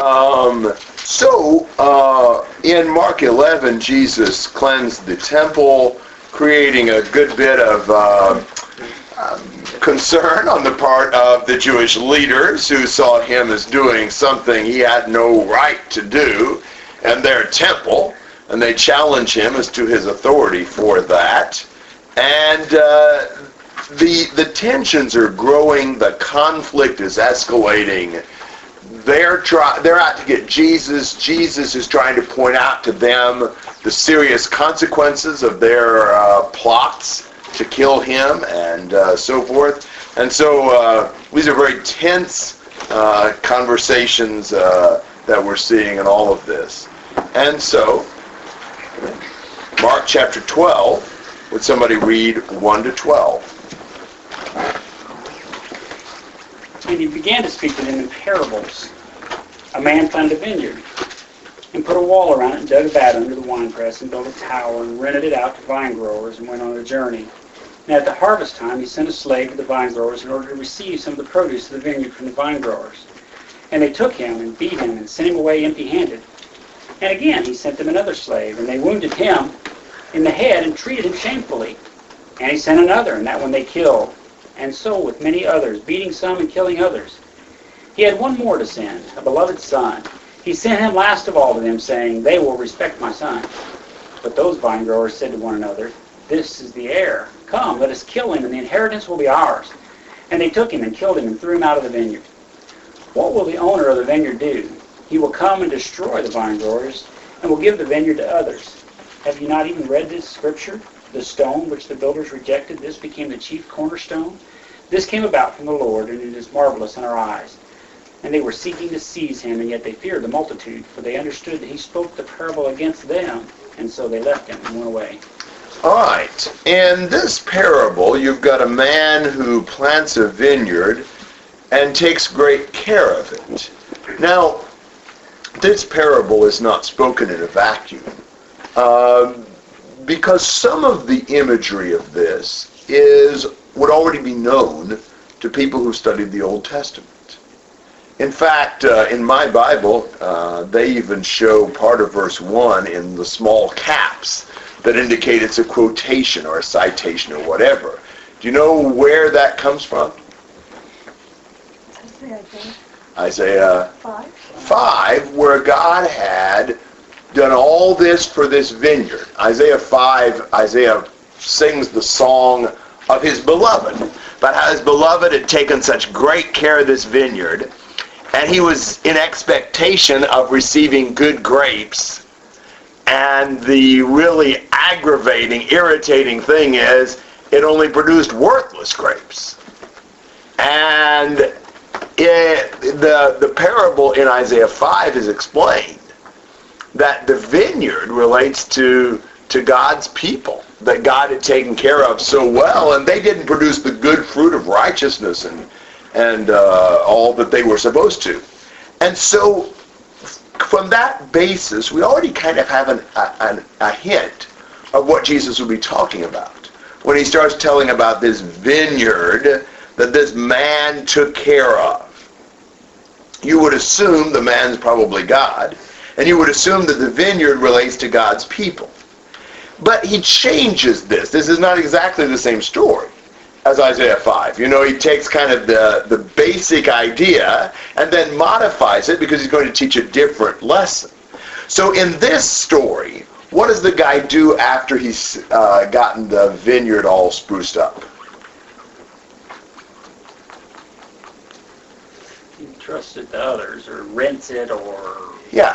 Um, so, uh, in Mark 11, Jesus cleansed the temple, creating a good bit of uh, um, concern on the part of the Jewish leaders who saw him as doing something he had no right to do in their temple, and they challenge him as to his authority for that. And uh, the the tensions are growing, the conflict is escalating they're try, they're out to get Jesus. Jesus is trying to point out to them the serious consequences of their uh, plots to kill him and uh, so forth. And so uh, these are very tense uh, conversations uh, that we're seeing in all of this. And so, Mark chapter 12, would somebody read 1 to 12? And he began to speak to them in parables a man planted a vineyard and put a wall around it and dug a vat under the winepress and built a tower and rented it out to vine growers and went on a journey. And at the harvest time, he sent a slave to the vine growers in order to receive some of the produce of the vineyard from the vine growers. And they took him and beat him and sent him away empty-handed. And again he sent them another slave, and they wounded him in the head and treated him shamefully. And he sent another, and that one they killed. And so with many others, beating some and killing others. He had one more to send, a beloved son. He sent him last of all to them, saying, They will respect my son. But those vine growers said to one another, This is the heir. Come, let us kill him, and the inheritance will be ours. And they took him and killed him and threw him out of the vineyard. What will the owner of the vineyard do? He will come and destroy the vine growers and will give the vineyard to others. Have you not even read this scripture? The stone which the builders rejected, this became the chief cornerstone. This came about from the Lord, and it is marvelous in our eyes. And they were seeking to seize him, and yet they feared the multitude, for they understood that he spoke the parable against them, and so they left him and went away. All right. In this parable, you've got a man who plants a vineyard and takes great care of it. Now, this parable is not spoken in a vacuum. Uh, because some of the imagery of this is would already be known to people who studied the Old Testament. In fact, uh, in my Bible, uh, they even show part of verse 1 in the small caps that indicate it's a quotation or a citation or whatever. Do you know where that comes from? Isaiah, Isaiah 5. 5, where God had done all this for this vineyard. Isaiah 5, Isaiah sings the song of his beloved, but how his beloved had taken such great care of this vineyard and he was in expectation of receiving good grapes. And the really aggravating, irritating thing is it only produced worthless grapes. And it, the, the parable in Isaiah 5 is explained that the vineyard relates to, to God's people that God had taken care of so well, and they didn't produce the good fruit of righteousness and and uh, all that they were supposed to. And so from that basis, we already kind of have an, a, a hint of what Jesus will be talking about when he starts telling about this vineyard that this man took care of. You would assume the man's probably God, and you would assume that the vineyard relates to God's people. But he changes this. This is not exactly the same story as Isaiah 5. You know, he takes kind of the, the basic idea and then modifies it because he's going to teach a different lesson. So in this story, what does the guy do after he's uh, gotten the vineyard all spruced up? He trusts it to others, or rents it, or Yeah.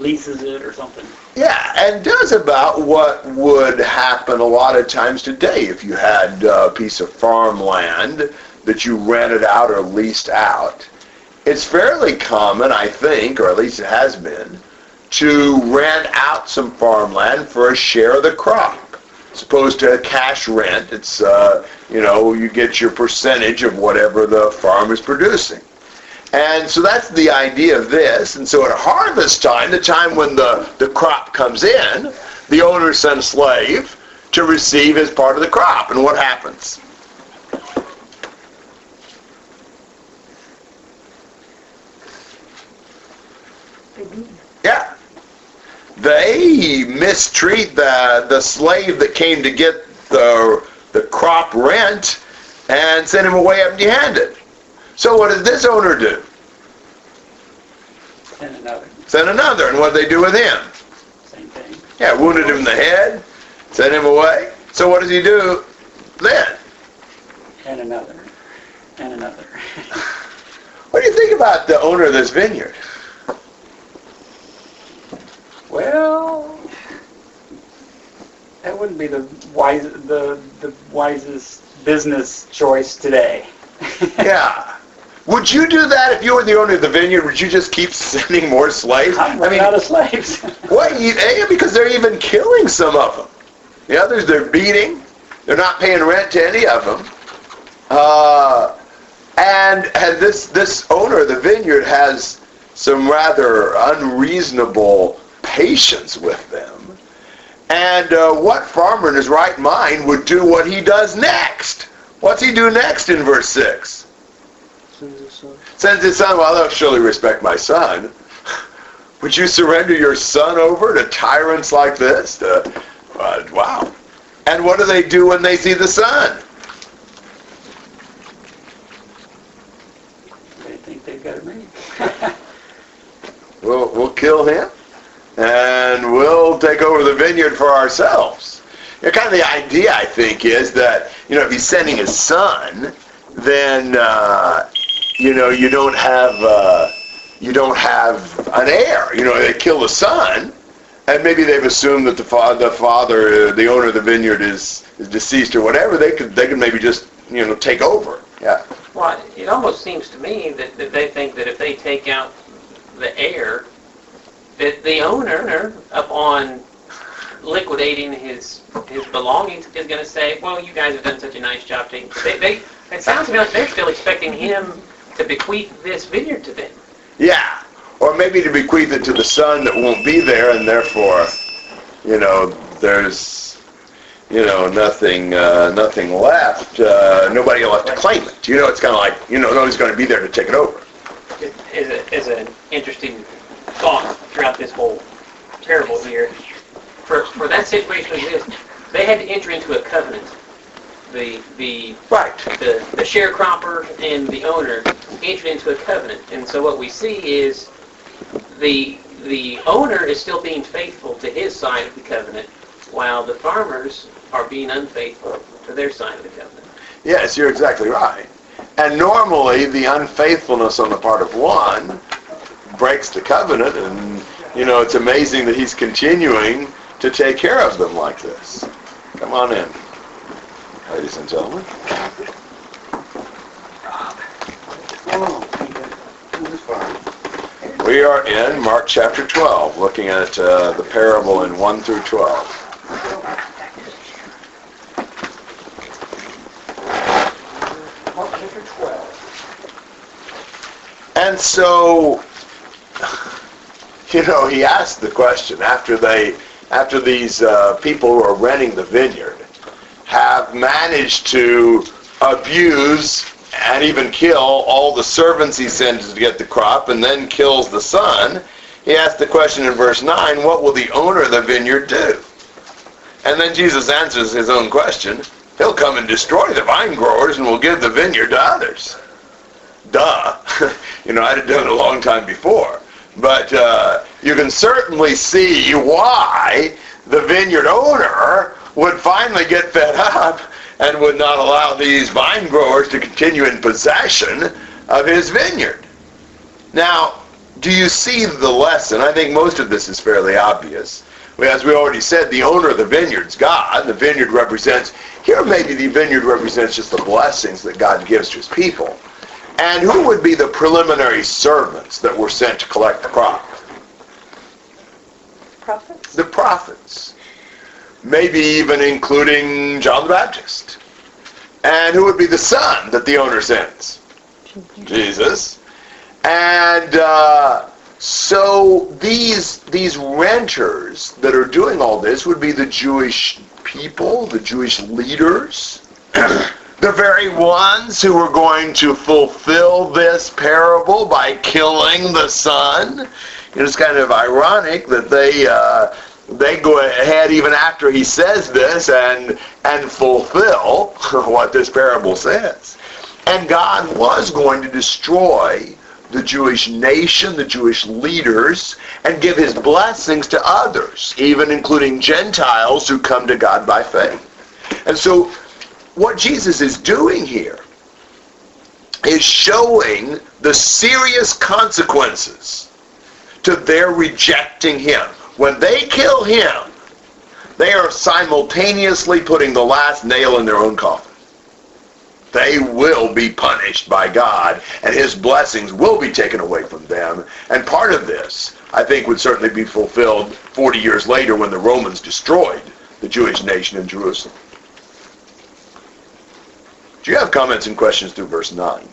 Leases it, or something. Yeah, and does about what would happen a lot of times today if you had a piece of farmland that you rented out or leased out. It's fairly common, I think, or at least it has been, to rent out some farmland for a share of the crop. As opposed to a cash rent, it's, uh, you know, you get your percentage of whatever the farm is producing. And so that's the idea of this. And so at harvest time, the time when the, the crop comes in, the owner sends slave to receive his part of the crop. And what happens? Yeah. They mistreat the, the slave that came to get the, the crop rent and send him away empty handed. So what does this owner do? Send another. Send another, and what do they do with him? Same thing. Yeah, wounded him in the head, sent him away. So what does he do then? And another. And another. What do you think about the owner of this vineyard? well, that wouldn't be the wise, the the wisest business choice today. Yeah. Would you do that if you were the owner of the vineyard? Would you just keep sending more slaves? I'm running out of slaves. What? You, A, because they're even killing some of them. The others they're beating. They're not paying rent to any of them. Uh, and and this this owner of the vineyard has some rather unreasonable patience with them. And uh, what farmer in his right mind would do what he does next? What's he do next in verse six? Sends his son. Well, they'll surely respect my son. Would you surrender your son over to tyrants like this? To, uh, wow. And what do they do when they see the son? they think they've got it made. We'll, we'll kill him, and we'll take over the vineyard for ourselves. You know, kind of the idea, I think, is that, you know, if he's sending his son, then, uh, you know, you don't have, uh, you don't have an heir. You know, they kill the son, and maybe they've assumed that the, the father, uh, the owner of the vineyard, is, is deceased or whatever. They could, they could maybe just, you know, take over. Yeah. Well, it almost seems to me that, that they think that if they take out the heir, that the owner, upon liquidating his his belongings, is going to say, "Well, you guys have done such a nice job taking." They, they it sounds to me like they're still expecting him to bequeath this vineyard to them. Yeah. Or maybe to bequeath it to the son that won't be there, and therefore, you know, there's, you know, nothing, uh, nothing left. Uh, nobody left to claim it. You know, it's kind of like, you know, nobody's going to be there to take it over. It is, a, is an interesting thought throughout this whole parable here. For, for that situation this, they had to enter into a covenant. The the Right. the, the sharecropper and the owner entered into a covenant. And so what we see is the the owner is still being faithful to his side of the covenant, while the farmers are being unfaithful to their side of the covenant. Yes, you're exactly right. And normally, the unfaithfulness on the part of one breaks the covenant, and you know, it's amazing that he's continuing to take care of them like this. Come on in, ladies and gentlemen. We are in Mark chapter 12, looking at uh, the parable in 1 through 12. Mark chapter 12. And so, you know, he asked the question after they, after these uh, people who are renting the vineyard have managed to abuse and even kill all the servants he sends to get the crop and then kills the son, he asks the question in verse 9, what will the owner of the vineyard do? And then Jesus answers his own question. He'll come and destroy the vine growers and will give the vineyard to others duh. you know, I'd have done it a long time before. But uh, you can certainly see why the vineyard owner would finally get fed up and would not allow these vine growers to continue in possession of his vineyard. Now, do you see the lesson? I think most of this is fairly obvious. As we already said, the owner of the vineyard's God. The vineyard represents, here maybe the vineyard represents just the blessings that God gives to his people. And who would be the preliminary servants that were sent to collect the crop? Prophets? The prophets. Maybe even including John the Baptist. And who would be the son that the owner sends? Jesus. And uh, so these these renters that are doing all this would be the Jewish people, the Jewish leaders, the very ones who are going to fulfill this parable by killing the son, it's kind of ironic that they uh, they go ahead even after he says this and and fulfill what this parable says. And God was going to destroy the Jewish nation, the Jewish leaders, and give his blessings to others, even including Gentiles who come to God by faith. And so what Jesus is doing here is showing the serious consequences to their rejecting him. When they kill him, they are simultaneously putting the last nail in their own coffin. They will be punished by God, and his blessings will be taken away from them. And part of this, I think, would certainly be fulfilled 40 years later when the Romans destroyed the Jewish nation in Jerusalem. Do you have comments and questions through verse 9?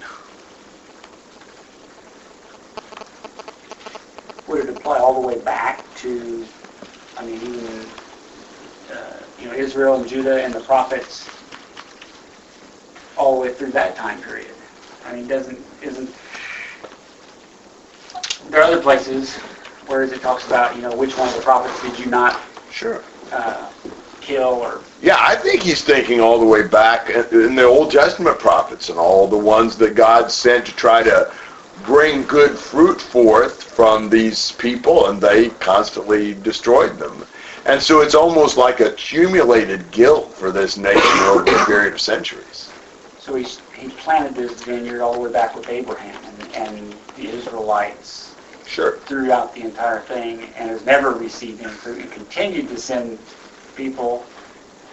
Would it apply all the way back to, I mean, even, uh, you know, Israel and Judah and the prophets all the way through that time period? I mean, doesn't, isn't, there are other places where it talks about, you know, which one of the prophets did you not Sure. uh, kill or Yeah, I think he's thinking all the way back in the Old Testament prophets and all the ones that God sent to try to bring good fruit forth from these people, and they constantly destroyed them. And so it's almost like accumulated guilt for this nation over a period of centuries. So he, he planted this vineyard all the way back with Abraham and, and the Israelites Sure. throughout the entire thing and has never received any fruit and continued to send people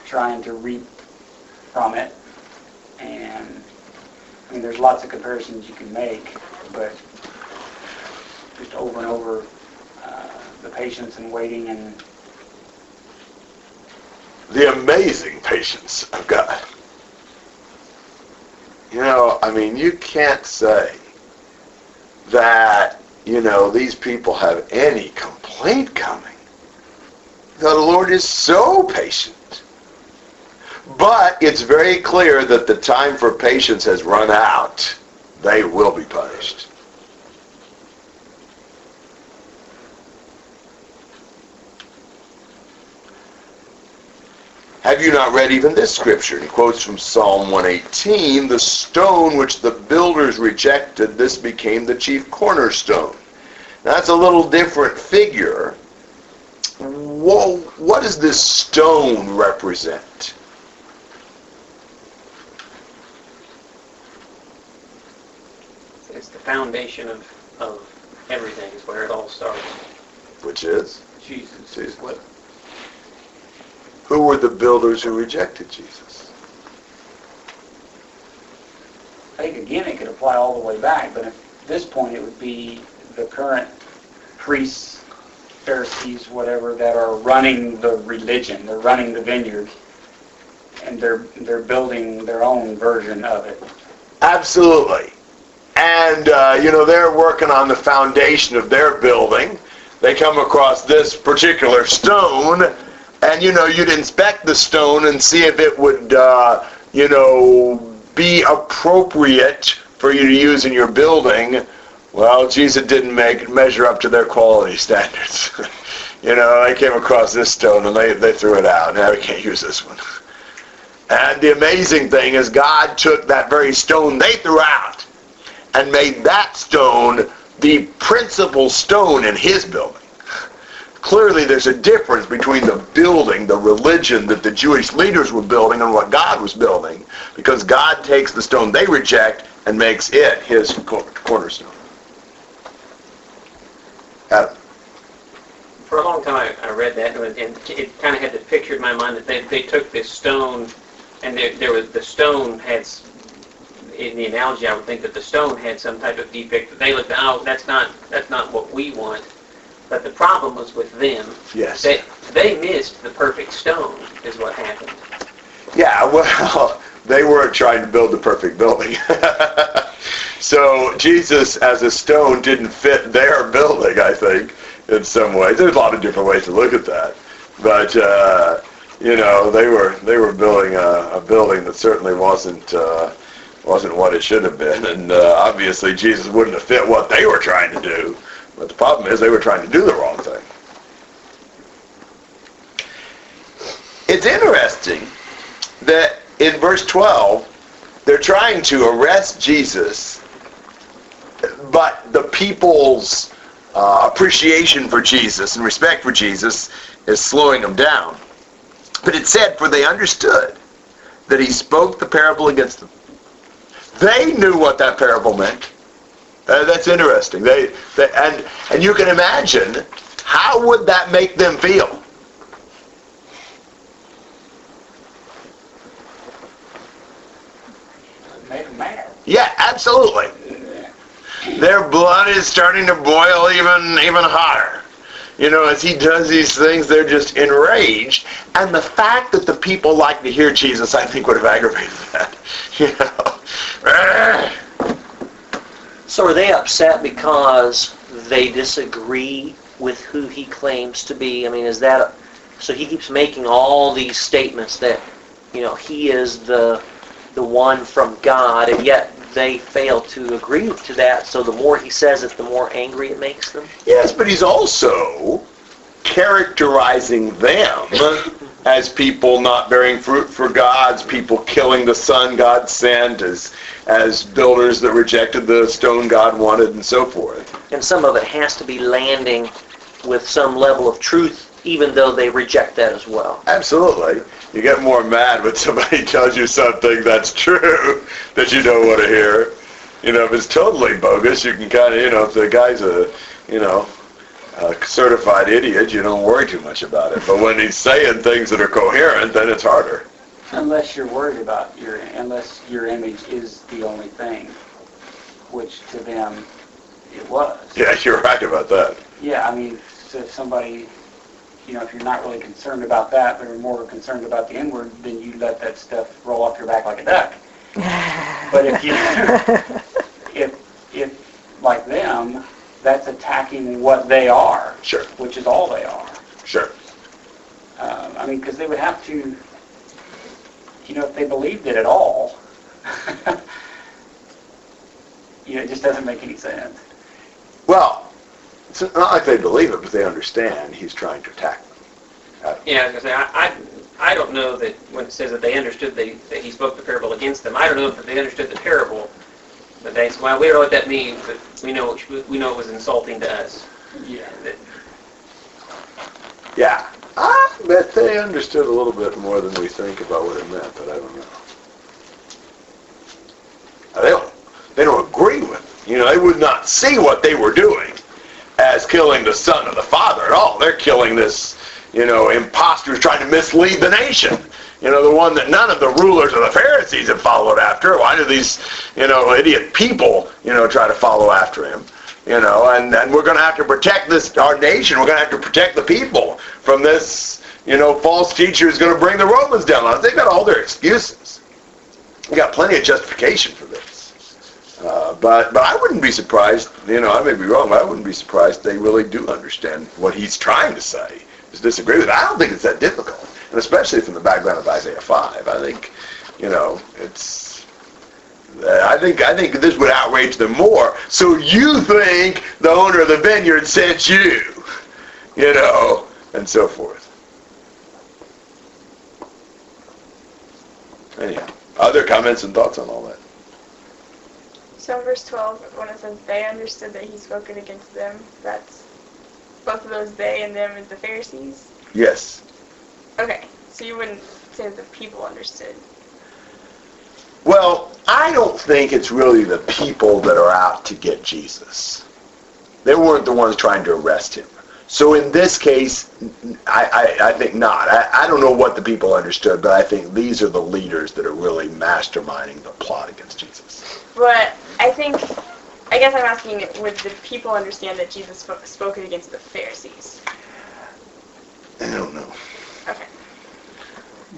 trying to reap from it. And I mean, there's lots of comparisons you can make, but just over and over, uh, the patience and waiting and the amazing patience of God. You know, I mean, you can't say that, you know, these people have any complaint coming. The Lord is so patient. But it's very clear that the time for patience has run out. They will be punished. Have you not read even this scripture? He quotes from Psalm 118, the stone which the builders rejected, this became the chief cornerstone. Now, that's a little different figure. Whoa, what does this stone represent? It's the foundation of, of everything is where it all starts. Which is? Jesus. Jesus. What, Who were the builders who rejected Jesus? I think again it could apply all the way back, but at this point it would be the current priests, Pharisees, whatever, that are running the religion. They're running the vineyard, and they're they're building their own version of it. Absolutely. And, uh, you know, they're working on the foundation of their building. They come across this particular stone, and, you know, you'd inspect the stone and see if it would, uh, you know, be appropriate for you to use in your building. Well, Jesus didn't make measure up to their quality standards. you know, they came across this stone and they, they threw it out. Now we can't use this one. And the amazing thing is God took that very stone they threw out and made that stone the principal stone in his building. Clearly there's a difference between the building, the religion that the Jewish leaders were building and what God was building because God takes the stone they reject and makes it his cor- cornerstone. Adam. for a long time, I, read that, and it, kind of had the picture in my mind that they, they took this stone, and there, there was the stone had, s- in the analogy, I would think that the stone had some type of defect. That they looked, oh, that's not that's not what we want. But the problem was with them. Yes. They they missed the perfect stone, is what happened. Yeah, well, they weren't trying to build the perfect building. so Jesus as a stone didn't fit their building, I think, in some ways. There's a lot of different ways to look at that. But, uh, you know, they were they were building a, a building that certainly wasn't uh, wasn't what it should have been. And uh, obviously Jesus wouldn't have fit what they were trying to do. But the problem is they were trying to do the wrong thing. It's interesting that in verse 12, they're trying to arrest Jesus, but the people's uh, appreciation for Jesus and respect for Jesus is slowing them down. But it said, for they understood that he spoke the parable against them. They knew what that parable meant. Uh, that's interesting. They, they, and and you can imagine how would that make them feel? Yeah, absolutely. Their blood is starting to boil even even hotter. You know, as he does these things, they're just enraged. And the fact that the people like to hear Jesus, I think, would have aggravated that. You know. So are they upset because they disagree with who he claims to be? I mean, is that a, so he keeps making all these statements that you know he is the the one from God, and yet they fail to agree to that. So the more he says it, the more angry it makes them. Yes, but he's also characterizing them as people not bearing fruit for God's people killing the son God sent, as as builders that rejected the stone God wanted, and so forth. And some of it has to be landing with some level of truth, even though they reject that as well. Absolutely. You get more mad when somebody tells you something that's true that you don't want to hear. You know, if it's totally bogus, you can kind of, you know, if the guy's a, you know, a certified idiot, you don't worry too much about it. But when he's saying things that are coherent, then it's harder. Unless you're worried about your, unless your image is the only thing, which to them it was. Yeah, you're right about that. Yeah, I mean, so if somebody, you know, if you're not really concerned about that, but are more concerned about the inward, then you let that stuff roll off your back like a duck. But if you, if, if, like them, that's attacking what they are, Sure, which is all they are. sure. Um, I mean, because they would have to, you know, if they believed it at all, you know, it just doesn't make any sense. Well, it's not like they believe it, but they understand he's trying to attack them. Yeah, I was gonna say, I, I, I don't know that when it says that they understood they, that he spoke the parable against them, I don't know if they understood the parable, but they said, well, we don't know what that means, but we know, it- we know it was insulting to us. Yeah. Yeah, I bet they understood a little bit more than we think about what it meant, but I don't know. They don't, they don't agree with it. You know, they would not see what they were doing as killing the son of the father at all. They're killing this, you know, imposters trying to mislead the nation. You know, the one that none of the rulers of the Pharisees have followed after. Why do these, you know, idiot people, you know, try to follow after him? You know, and, and we're going to have to protect this, our nation. We're going to have to protect the people from this, you know, false teacher who's going to bring the Romans down on us. They've got all their excuses. We've got plenty of justification for this. Uh, but but I wouldn't be surprised, you know, I may be wrong, but I wouldn't be surprised they really do understand what he's trying to say. Just disagree with it. I don't think it's that difficult. And especially from the background of Isaiah 5. I think, you know, it's uh, I think I think this would outrage them more. So you think the owner of the vineyard sent you, you know, and so forth. Anyhow, other comments and thoughts on all that? So in verse 12, when it says they understood that he's spoken against them, that's both of those they and them is the Pharisees? Yes. Okay, so you wouldn't say that the people understood. Well, I don't think it's really the people that are out to get Jesus. They weren't the ones trying to arrest him. So in this case, I, I, I think not. I, I don't know what the people understood, but I think these are the leaders that are really masterminding the plot against Jesus. But I think, I guess I'm asking, would the people understand that Jesus spoke, against the Pharisees? I don't know. Okay.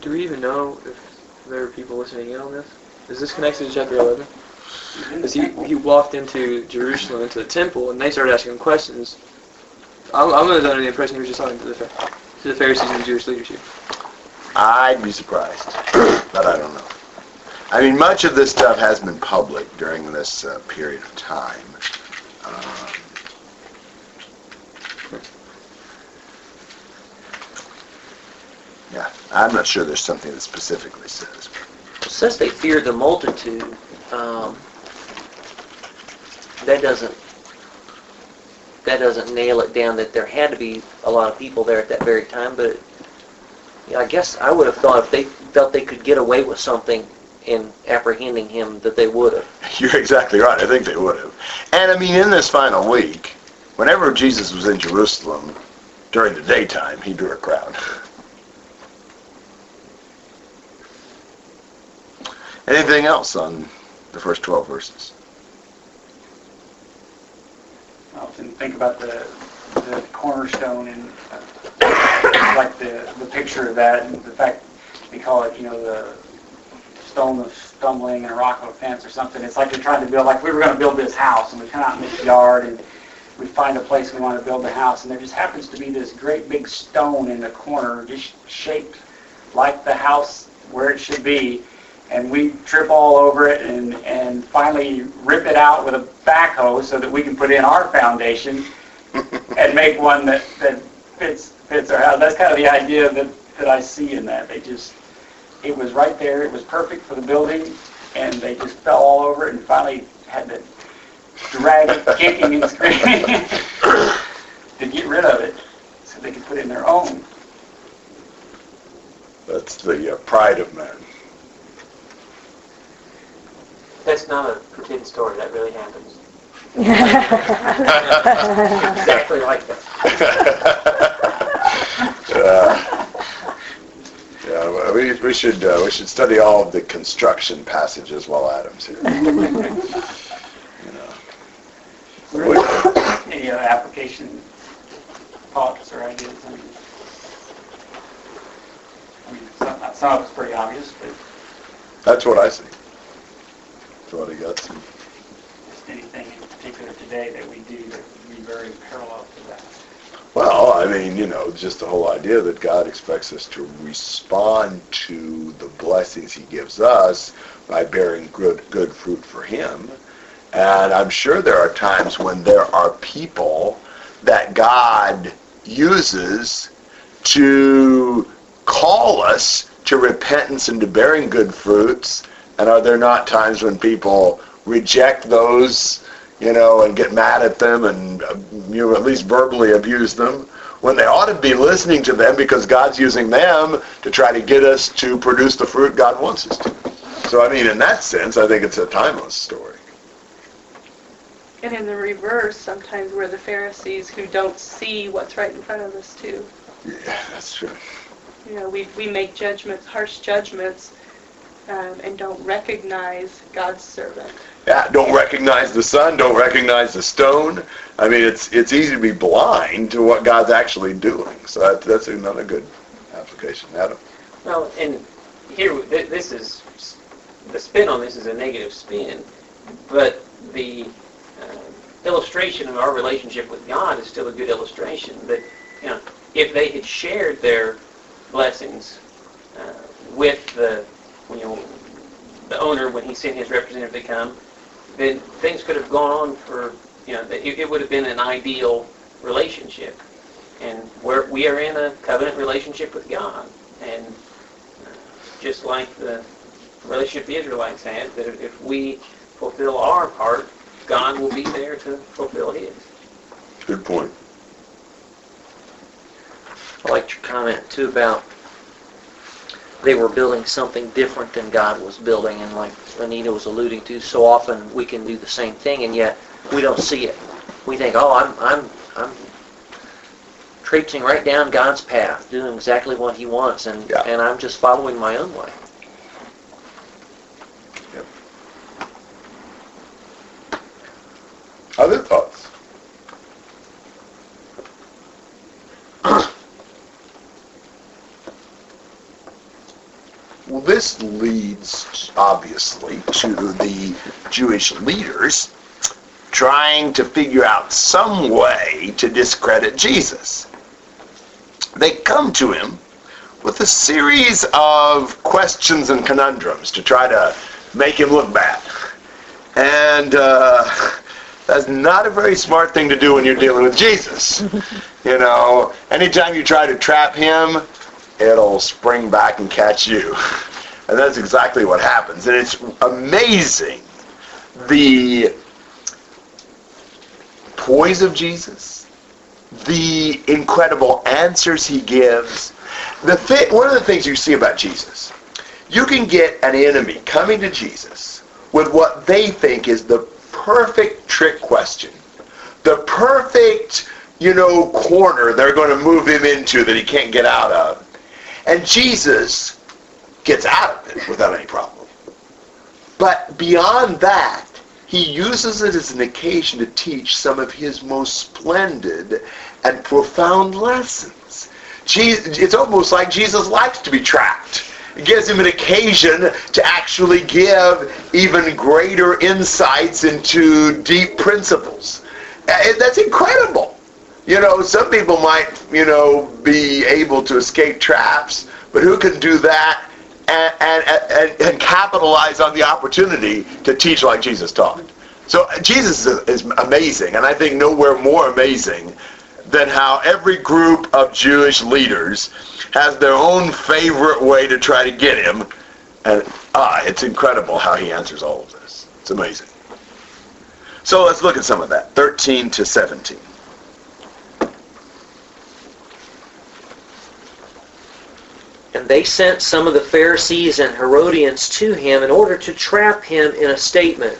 Do we even know if there are people listening in on this? Is this connected to chapter 11? Because he, he walked into Jerusalem, into the temple, and they started asking him questions. I'm, I'm under the impression he was just talking to the, to the Pharisees and the Jewish leadership. I'd be surprised, but I don't know. I mean, much of this stuff has been public during this uh, period of time. Um, Yeah, I'm not sure there's something that specifically says. It says they feared the multitude. Um, that doesn't that doesn't nail it down that there had to be a lot of people there at that very time. But yeah, I guess I would have thought if they felt they could get away with something in apprehending him, that they would have. You're exactly right. I think they would have. And I mean, in this final week, whenever Jesus was in Jerusalem during the daytime, he drew a crowd. Anything else on the first 12 verses? I often think about the, the cornerstone and uh, like the, the picture of that and the fact they call it, you know, the stone of stumbling and a rock of offense or something. It's like they're trying to build, like we were going to build this house and we come out in this yard and we find a place we want to build the house and there just happens to be this great big stone in the corner just shaped like the house where it should be and we trip all over it and, and finally rip it out with a backhoe so that we can put in our foundation and make one that, that fits fits our house. That's kind of the idea that, that I see in that. They just it was right there, it was perfect for the building, and they just fell all over it and finally had to drag it kicking and screaming to get rid of it so they could put in their own. That's the uh, pride of man. That's not a pretend story. That really happens. exactly like that. uh, yeah, we, we should uh, we should study all of the construction passages while Adam's here. you know. Any uh, application thoughts or ideas? I mean, I mean, some, some of it's pretty obvious, but That's what I see. What I got. Anything in particular today that we do that would be very parallel to that. Well, I mean, you know, just the whole idea that God expects us to respond to the blessings He gives us by bearing good good fruit for Him. And I'm sure there are times when there are people that God uses to call us to repentance and to bearing good fruits. And are there not times when people reject those, you know, and get mad at them and you know, at least verbally abuse them when they ought to be listening to them because God's using them to try to get us to produce the fruit God wants us to. So I mean, in that sense, I think it's a timeless story. And in the reverse, sometimes we're the Pharisees who don't see what's right in front of us too. Yeah, that's true. You know, we, we make judgments, harsh judgments, um, and don't recognize God's servant. Yeah, don't recognize the son, don't recognize the stone. I mean, it's it's easy to be blind to what God's actually doing. So that, that's another good application. Adam. Well, and here, th- this is, the spin on this is a negative spin, but the uh, illustration of our relationship with God is still a good illustration. That, you know, if they had shared their blessings uh, with the, you know, the owner when he sent his representative to come, then things could have gone on for, you know, it, it would have been an ideal relationship. And we're, we are in a covenant relationship with God. And uh, just like the relationship the Israelites had, that if we fulfill our part, God will be there to fulfill his. Good point. I liked your comment too about they were building something different than God was building, and like Anita was alluding to, so often we can do the same thing, and yet we don't see it. We think, oh, I'm I'm I'm traipsing right down God's path, doing exactly what He wants, and Yeah. and I'm just following my own way. Other thoughts? Well, this leads, obviously, to the Jewish leaders trying to figure out some way to discredit Jesus. They come to him with a series of questions and conundrums to try to make him look bad. And uh, That's not a very smart thing to do when you're dealing with Jesus. you know, anytime you try to trap him, it'll spring back and catch you. And that's exactly what happens. And it's amazing the poise of Jesus, the incredible answers he gives. The thi- one of the things you see about Jesus, you can get an enemy coming to Jesus with what they think is the perfect trick question, the perfect, you know, corner they're going to move him into that he can't get out of. And Jesus gets out of it without any problem. But beyond that, he uses it as an occasion to teach some of his most splendid and profound lessons. Jesus, it's almost like Jesus likes to be trapped. It gives him an occasion to actually give even greater insights into deep principles. And that's incredible. You know, some people might, you know, be able to escape traps, but who can do that and, and, and, capitalize on the opportunity to teach like Jesus taught? So Jesus is, is amazing, and I think nowhere more amazing than how every group of Jewish leaders has their own favorite way to try to get him. And ah, it's incredible how he answers all of this. It's amazing. So let's look at some of that. 13 to 17. And they sent some of the Pharisees and Herodians to him in order to trap him in a statement.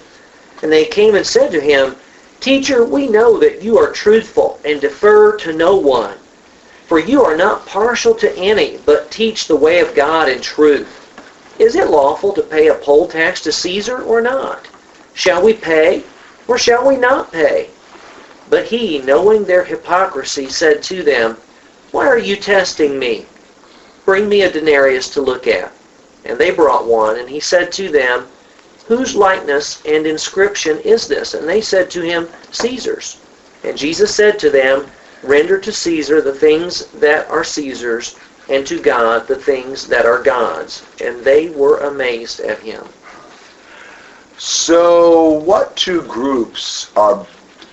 And they came and said to him, Teacher, we know that you are truthful and defer to no one. For you are not partial to any, but teach the way of God in truth. Is it lawful to pay a poll tax to Caesar or not? Shall we pay or shall we not pay? But he, knowing their hypocrisy, said to them, Why are you testing me? Bring me a denarius to look at. And they brought one, and he said to them, Whose likeness and inscription is this? And they said to him, Caesar's. And Jesus said to them, Render to Caesar the things that are Caesar's, and to God the things that are God's. And they were amazed at him. So what two groups are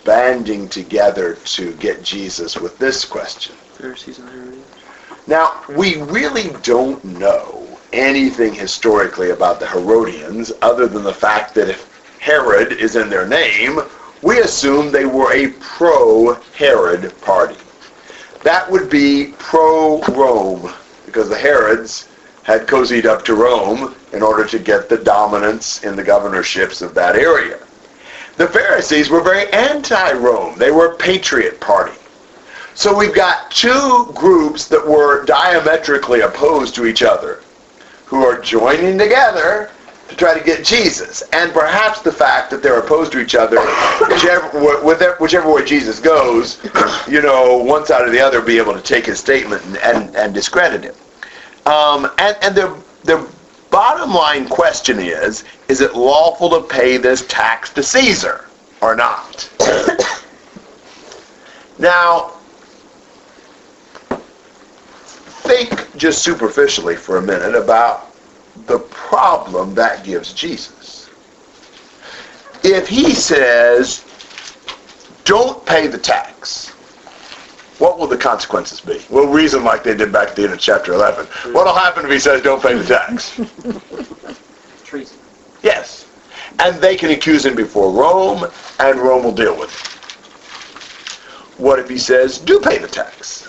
banding together to get Jesus with this question? Pharisees and Herodians. Now, we really don't know anything historically about the Herodians other than the fact that if Herod is in their name, we assume they were a pro-Herod party. That would be pro-Rome because the Herods had cozied up to Rome in order to get the dominance in the governorships of that area. The Pharisees were very anti-Rome. They were a patriot party. So we've got two groups that were diametrically opposed to each other who are joining together to try to get Jesus. And perhaps the fact that they're opposed to each other, whichever, whichever way Jesus goes, you know, one side or the other be able to take his statement and, and, and discredit him. Um, and and the, the bottom line question is, is it lawful to pay this tax to Caesar or not? now, think just superficially for a minute about the problem that gives Jesus. If he says, don't pay the tax, what will the consequences be? We'll reason like they did back at the end of chapter 11. What will happen if he says, don't pay the tax? Treason. Yes. And they can accuse him before Rome, and Rome will deal with it. What if he says, do pay the tax?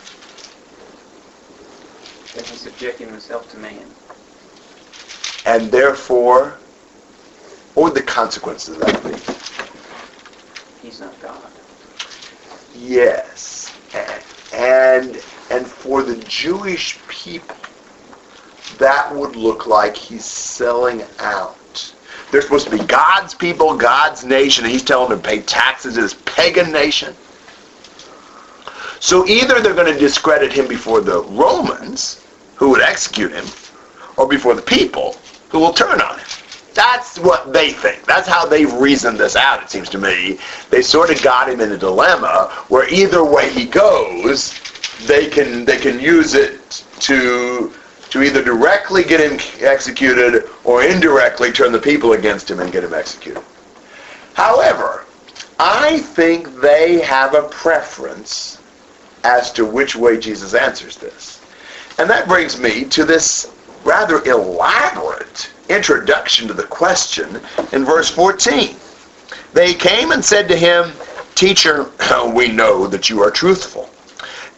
That he's subjecting himself to man. And therefore, what would the consequences of that be? He's not God. Yes. And and for the Jewish people, that would look like he's selling out. They're supposed to be God's people, God's nation, and he's telling them to pay taxes to this pagan nation. So either they're going to discredit him before the Romans, who would execute him, or before the people, who will turn on him. That's what they think. That's how they reasoned this out, it seems to me. They sort of got him in a dilemma where either way he goes, they can they can use it to to either directly get him executed or indirectly turn the people against him and get him executed. However, I think they have a preference as to which way Jesus answers this. And that brings me to this rather elaborate introduction to the question in verse 14. They came and said to him, Teacher, we know that you are truthful,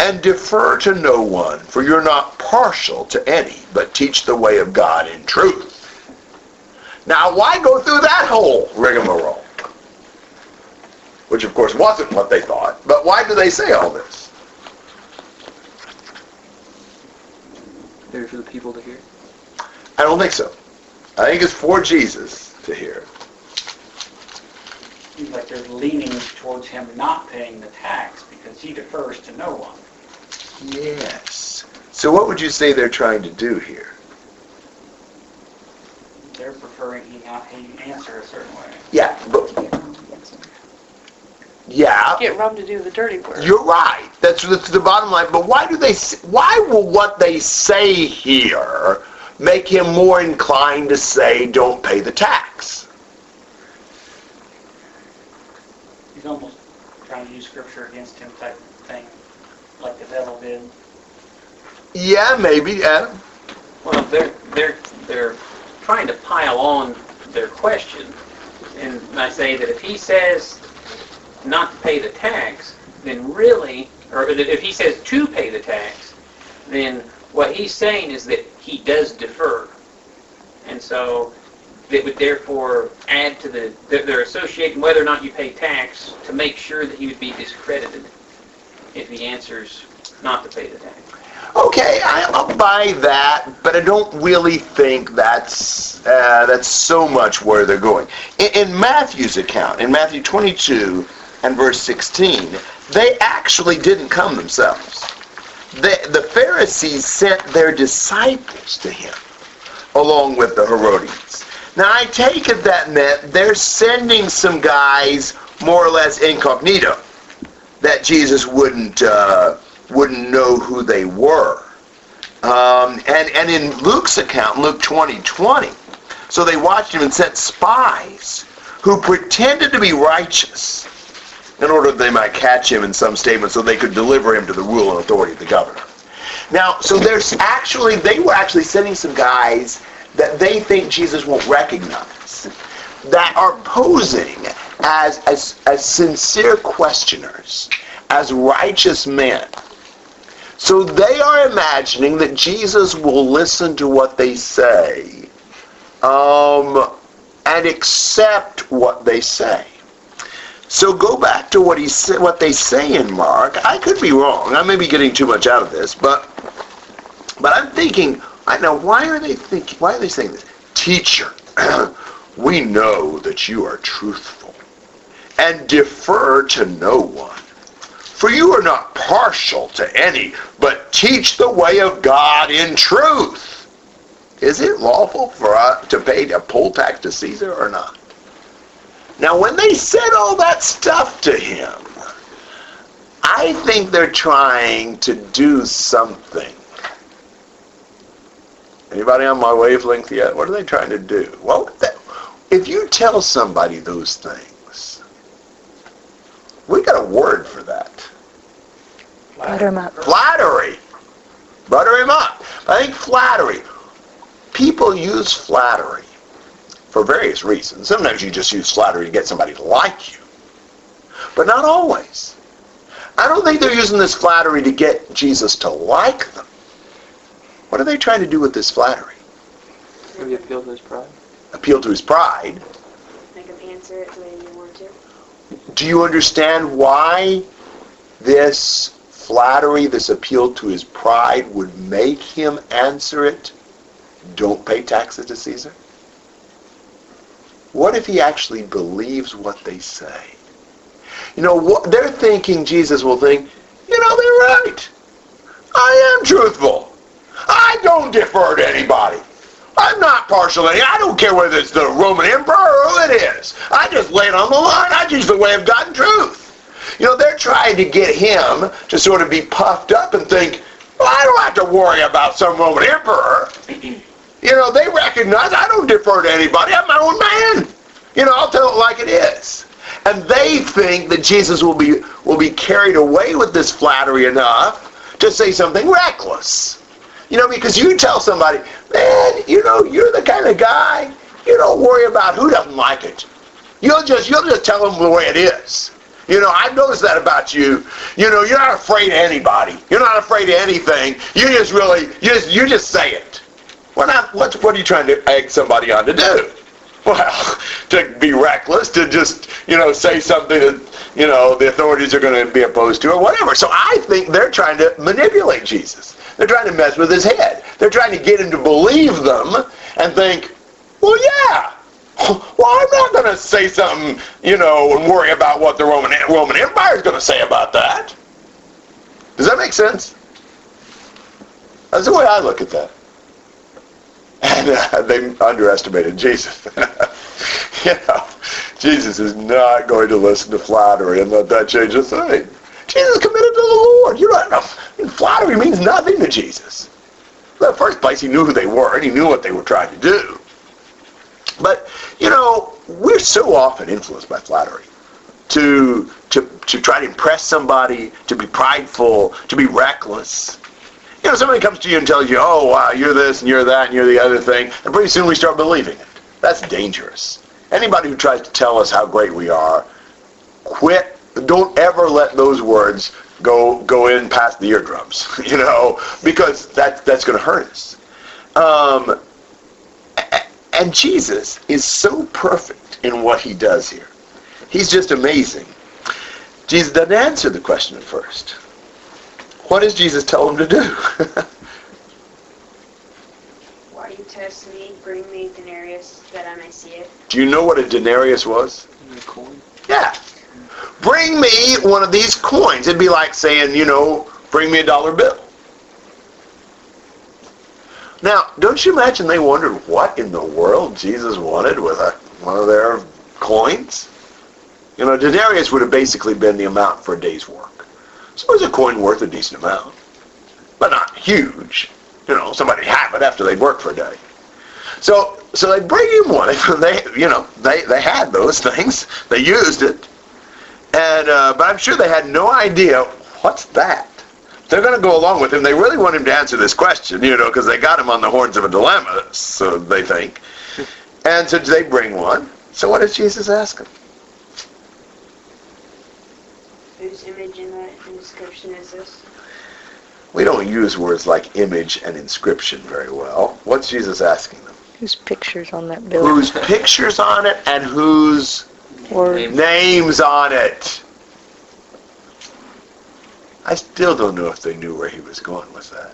and defer to no one, for you're not partial to any, but teach the way of God in truth. Now, why go through that whole rigmarole? Which, of course, wasn't what they thought. But why do they say all this? Maybe for the people to hear. I don't think so. I think it's for Jesus to hear. Seems like they're leaning towards him not paying the tax because he defers to no one. Yes. So what would you say they're trying to do here? They're preferring he not he answer a certain way. Yeah, but yeah, Get Rome to do the dirty work. you're right. That's, that's the bottom line. But why do they? Why will what they say here make him more inclined to say, "Don't pay the tax"? He's almost trying to use scripture against him type thing, like the devil did. Yeah, maybe. Yeah. Well, they're, they're, they're trying to pile on their question. And I say that if he says not to pay the tax, then really, or if he says to pay the tax, then what he's saying is that he does defer. And so it would therefore add to the, they're associating whether or not you pay tax to make sure that he would be discredited if he answers not to pay the tax. Okay, I- I'll buy that, but I don't really think that's uh, that's so much where they're going. In, in Matthew's account, in Matthew 22 and verse 16, they actually didn't come themselves. The, the Pharisees sent their disciples to him, along with the Herodians. Now, I take it that meant they're sending some guys more or less incognito, that Jesus wouldn't uh, wouldn't know who they were. Um, and, and in Luke's account, Luke 20, 20, so they watched him and sent spies who pretended to be righteous in order that they might catch him in some statement so they could deliver him to the rule and authority of the governor. Now, so there's actually, they were actually sending some guys that they think Jesus won't recognize, that are posing as, as, as sincere questioners, as righteous men. So they are imagining that Jesus will listen to what they say um, and accept what they say. So go back to what he sa- what they say in Mark. I could be wrong. I may be getting too much out of this, but but I'm thinking. I know why are they thinking? Why are they saying this? Teacher, we know that you are truthful and defer to no one. For you are not partial to any, but teach the way of God in truth. Is it lawful for us to pay a poll tax to Caesar or not? Now, when they said all that stuff to him, I think they're trying to do something. Anybody on my wavelength yet? What are they trying to do? Well, that, if you tell somebody those things, we got a word for that. Butter 'em up. Flattery. Butter him up. I think flattery. People use flattery for various reasons. Sometimes you just use flattery to get somebody to like you. But not always. I don't think they're using this flattery to get Jesus to like them. What are they trying to do with this flattery? Maybe appeal to his pride. Appeal to his pride. Make them answer it the way you want to. Do you understand why this flattery, this appeal to his pride would make him answer it? Don't pay taxes to Caesar? What if he actually believes what they say? You know, what, they're thinking Jesus will think, you know, they're right. I am truthful. I don't defer to anybody. I'm not partial. I don't care whether it's the Roman emperor or who it is. I just lay it on the line. I choose the way of God and truth. You know, they're trying to get him to sort of be puffed up and think, well, I don't have to worry about some Roman emperor. You know, they recognize I don't defer to anybody. I'm my own man. You know, I'll tell it like it is. And they think that Jesus will be will be carried away with this flattery enough to say something reckless. You know, because you tell somebody, man, you know, you're the kind of guy, you don't worry about who doesn't like it. You'll just you'll just tell them the way it is. You know, I've noticed that about you. You know, you're not afraid of anybody. You're not afraid of anything. You just really, you just, you just say it. Well, now, what, what are you trying to egg somebody on to do? Well, to be reckless, to just, you know, say something that, you know, the authorities are going to be opposed to or whatever. So I think they're trying to manipulate Jesus. They're trying to mess with his head. They're trying to get him to believe them and think, well, yeah, well, I'm not going to say something, you know, and worry about what the Roman Roman Empire is going to say about that. Does that make sense? That's the way I look at that. And uh, they underestimated Jesus. you know, Jesus is not going to listen to flattery and let that change a thing. Jesus committed to the Lord. You know, flattery means nothing to Jesus. In the first place, he knew who they were, and he knew what they were trying to do. But, you know, we're so often influenced by flattery. To, to, to try to impress somebody, to be prideful, to be reckless. You know, somebody comes to you and tells you, oh, wow, you're this and you're that and you're the other thing, and pretty soon we start believing it. That's dangerous. Anybody who tries to tell us how great we are, quit. Don't ever let those words go go in past the eardrums, you know, because that, that's going to hurt us. Um, and Jesus is so perfect in what he does here. He's just amazing. Jesus doesn't answer the question at first. What does Jesus tell him to do? Why do you test me? Bring me a denarius that I may see it. Do you know what a denarius was? A coin. Yeah. Bring me one of these coins. It'd be like saying, you know, bring me a dollar bill. Now, don't you imagine they wondered what in the world Jesus wanted with a, one of their coins? You know, denarius would have basically been the amount for a day's work. So it was a coin worth a decent amount, but not huge. You know, somebody have it after they'd worked for a day. So, so they bring him one. They, you know, they, they had those things. They used it, and uh, but I'm sure they had no idea what's that they're going to go along with him. They really want him to answer this question, you know, because they got him on the horns of a dilemma, so they think. And so they bring one. So what does Jesus ask him? Whose image in the inscription is this? We don't use words like image and inscription very well. What's Jesus asking them? Whose picture's on that bill? Whose pictures on it and whose Or names on it? I still don't know if they knew where he was going with that.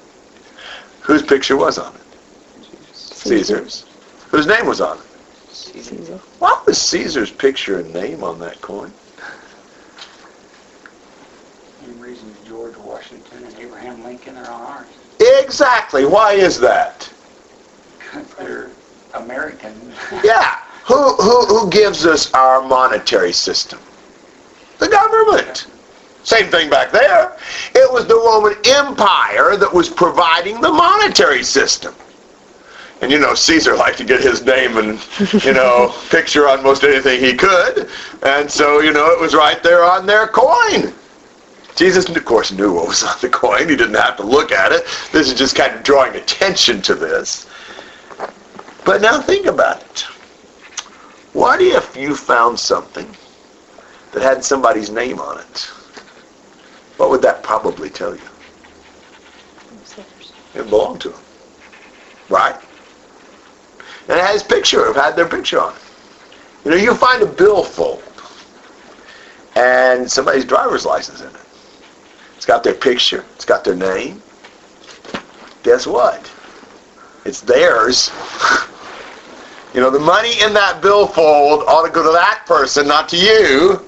Whose picture was on it? Caesar's. Whose name was on it? Caesar. What was Caesar's picture and name on that coin? Same reason George Washington and Lincoln are on ours. Exactly. Why is that? They're American. Yeah. Who, who, who gives us our monetary system? The government. Same thing back there. It was the Roman Empire that was providing the monetary system. And you know, Caesar liked to get his name and, you know, picture on most anything he could. And so, you know, it was right there on their coin. Jesus, of course, knew what was on the coin. He didn't have to look at it. This is just kind of drawing attention to this. But now think about it. What if you found something that had somebody's name on it? What would that probably tell you? It belonged to him. Right? And it has picture, it had their picture on it. You know, you find a billfold and somebody's driver's license in it. It's got their picture, it's got their name. Guess what? It's theirs. you know, the money in that billfold ought to go to that person, not to you.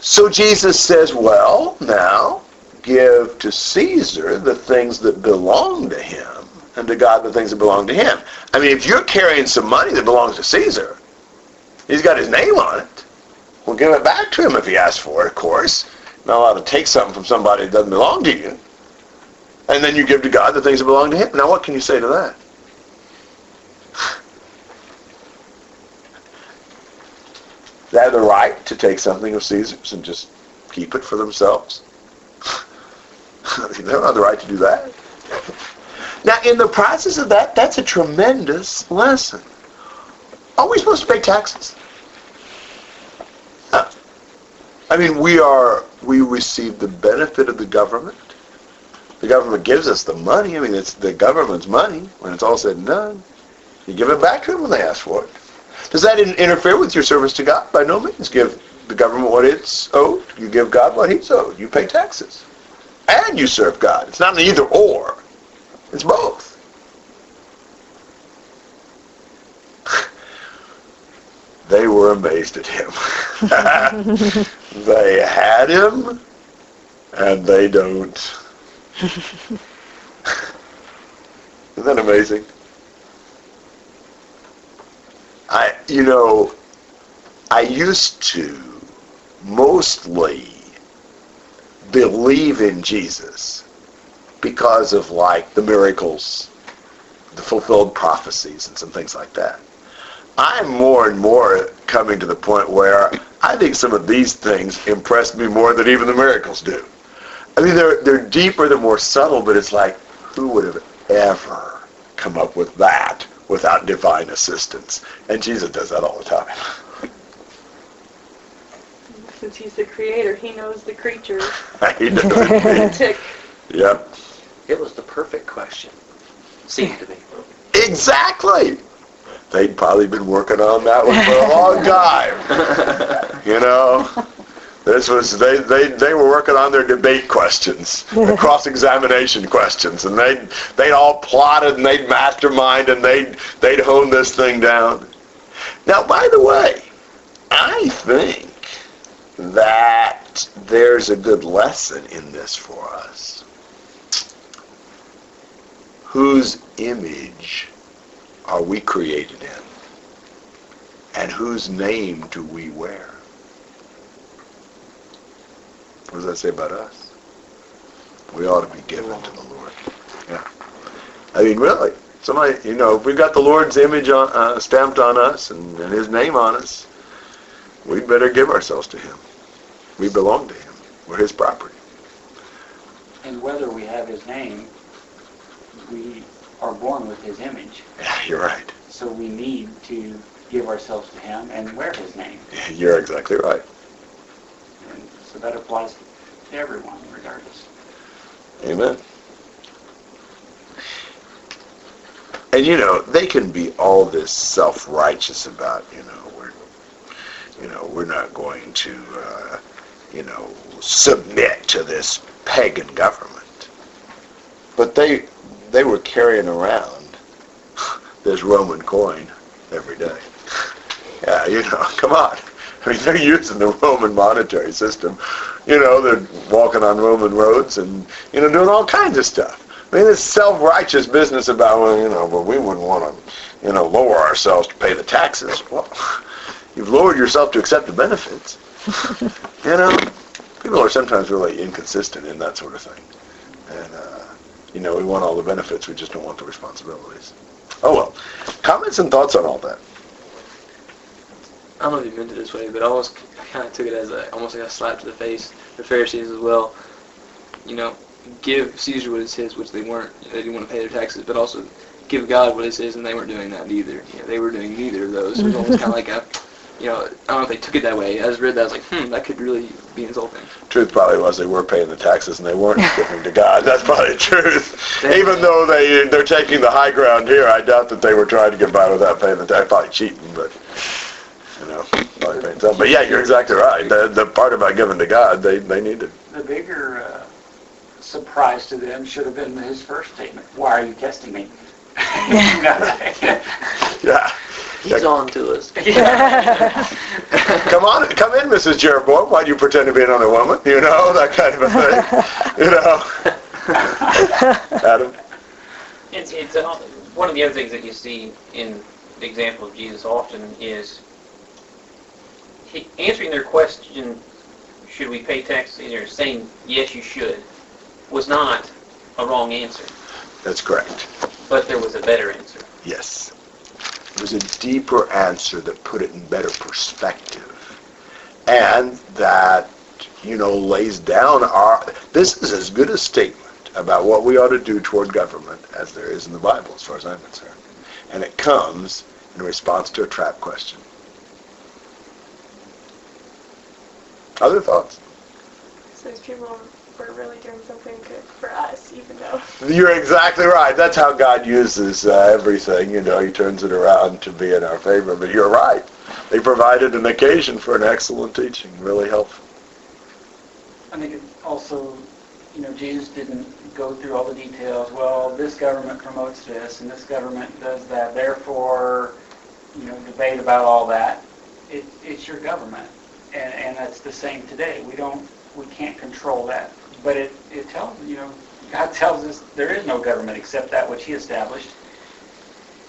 So Jesus says, well, now give to Caesar the things that belong to him and to God the things that belong to him. I mean, if you're carrying some money that belongs to Caesar, he's got his name on it. Well, give it back to him if he asks for it, of course. Not allowed to take something from somebody that doesn't belong to you. And then you give to God the things that belong to him. Now, what can you say to that? They have the right to take something of Caesar's and just keep it for themselves? they don't have the right to do that. Now, in the process of that, that's a tremendous lesson. Are we supposed to pay taxes? No. I mean, we are, we receive the benefit of the government. The government gives us the money. I mean, it's the government's money when it's all said and done. You give it back to them when they ask for it. Does that in- interfere with your service to God? By no means. Give the government what it's owed. You give God what he's owed. You pay taxes. And you serve God. It's not an either or. It's both. they were amazed at him. they had him, and they don't. Isn't that amazing? I, you know, I used to mostly believe in Jesus because of like the miracles, the fulfilled prophecies and some things like that. I'm more and more coming to the point where I think some of these things impress me more than even the miracles do. I mean, they're they're deeper, they're more subtle, but it's like, who would have ever come up with that without divine assistance? And Jesus does that all the time. Since he's the creator, he knows the creatures. he knows. Tick. yep. It was the perfect question. Seemed to be. Exactly. They'd probably been working on that one for a long time. You know, this was they they they were working on their debate questions, the cross-examination questions, and they they'd all plotted and they'd mastermind and they'd they'd hone this thing down. Now, by the way, I think that there's a good lesson in this for us. Whose image are we created in? And whose name do we wear? What does that say about us? We ought to be given to the Lord. Yeah. I mean, really. Somebody, you know, if we've got the Lord's image on, uh, stamped on us and, and His name on us, we'd better give ourselves to Him. We belong to Him. We're His property. And whether we have his name, we are born with his image. Yeah, you're right. So we need to give ourselves to him and wear his name. You're exactly right. And so that applies to everyone, regardless. Amen. And you know, they can be all this self-righteous about, you know, we're, you know, we're not going to, uh, you know, submit to this pagan government. But they, they were carrying around this Roman coin every day. Yeah, you know, come on. I mean, they're using the Roman monetary system. You know, they're walking on Roman roads and, you know, doing all kinds of stuff. I mean, this self-righteous business about, well, you know, well, we wouldn't want to, you know, lower ourselves to pay the taxes. Well, you've lowered yourself to accept the benefits. you know, people are sometimes really inconsistent in that sort of thing. And, uh, you know, we want all the benefits, we just don't want the responsibilities. Oh, well. Comments and thoughts on all that? I don't know if you meant it this way, but I almost kind of took it as a, almost like a slap to the face. The Pharisees as well. You know, give Caesar what is his, which they weren't. They didn't want to pay their taxes, but also give God what is his, and they weren't doing that either. You know, they were doing neither of those. It was almost kind of like a, you know, I don't know if they took it that way. I just read that, I was like, hmm, that could really be insulting. Truth probably was they were paying the taxes and they weren't giving to God. That's probably the truth. Even though they they're taking the high ground here, I doubt that they were trying to get by without paying the tax. Probably cheating, but you know, probably paying some. But yeah, you're exactly right. The the part about giving to God, they they needed. The bigger uh, surprise to them should have been his first statement. Why are you testing me? Yeah. He's on to us. Come on, come in, Mrs. Jeroboam. Why do you pretend to be another woman? You know, that kind of a thing. You know, Adam. It's, it's uh, one of the other things that you see in the example of Jesus often is he, answering their question, should we pay taxes, or saying, yes, you should, was not a wrong answer, That's correct. but there was a better answer. Yes. It was a deeper answer that put it in better perspective. and that you know lays down our. This is as good a statement about what we ought to do toward government as there is in the Bible, as far as I'm concerned, and it comes in response to a trap question. Other thoughts? So these people were really doing something good for us, even though. You're exactly right. That's how God uses uh, everything. You know, He turns it around to be in our favor. But you're right. They provided an occasion for an excellent teaching. Really helpful. I think it also, you know, Jesus didn't go through all the details. Well, this government promotes this and this government does that. Therefore, you know, debate about all that. It, it's your government, and and that's the same today. We don't, we can't control that. But it it tells you know, God tells us there is no government except that which He established,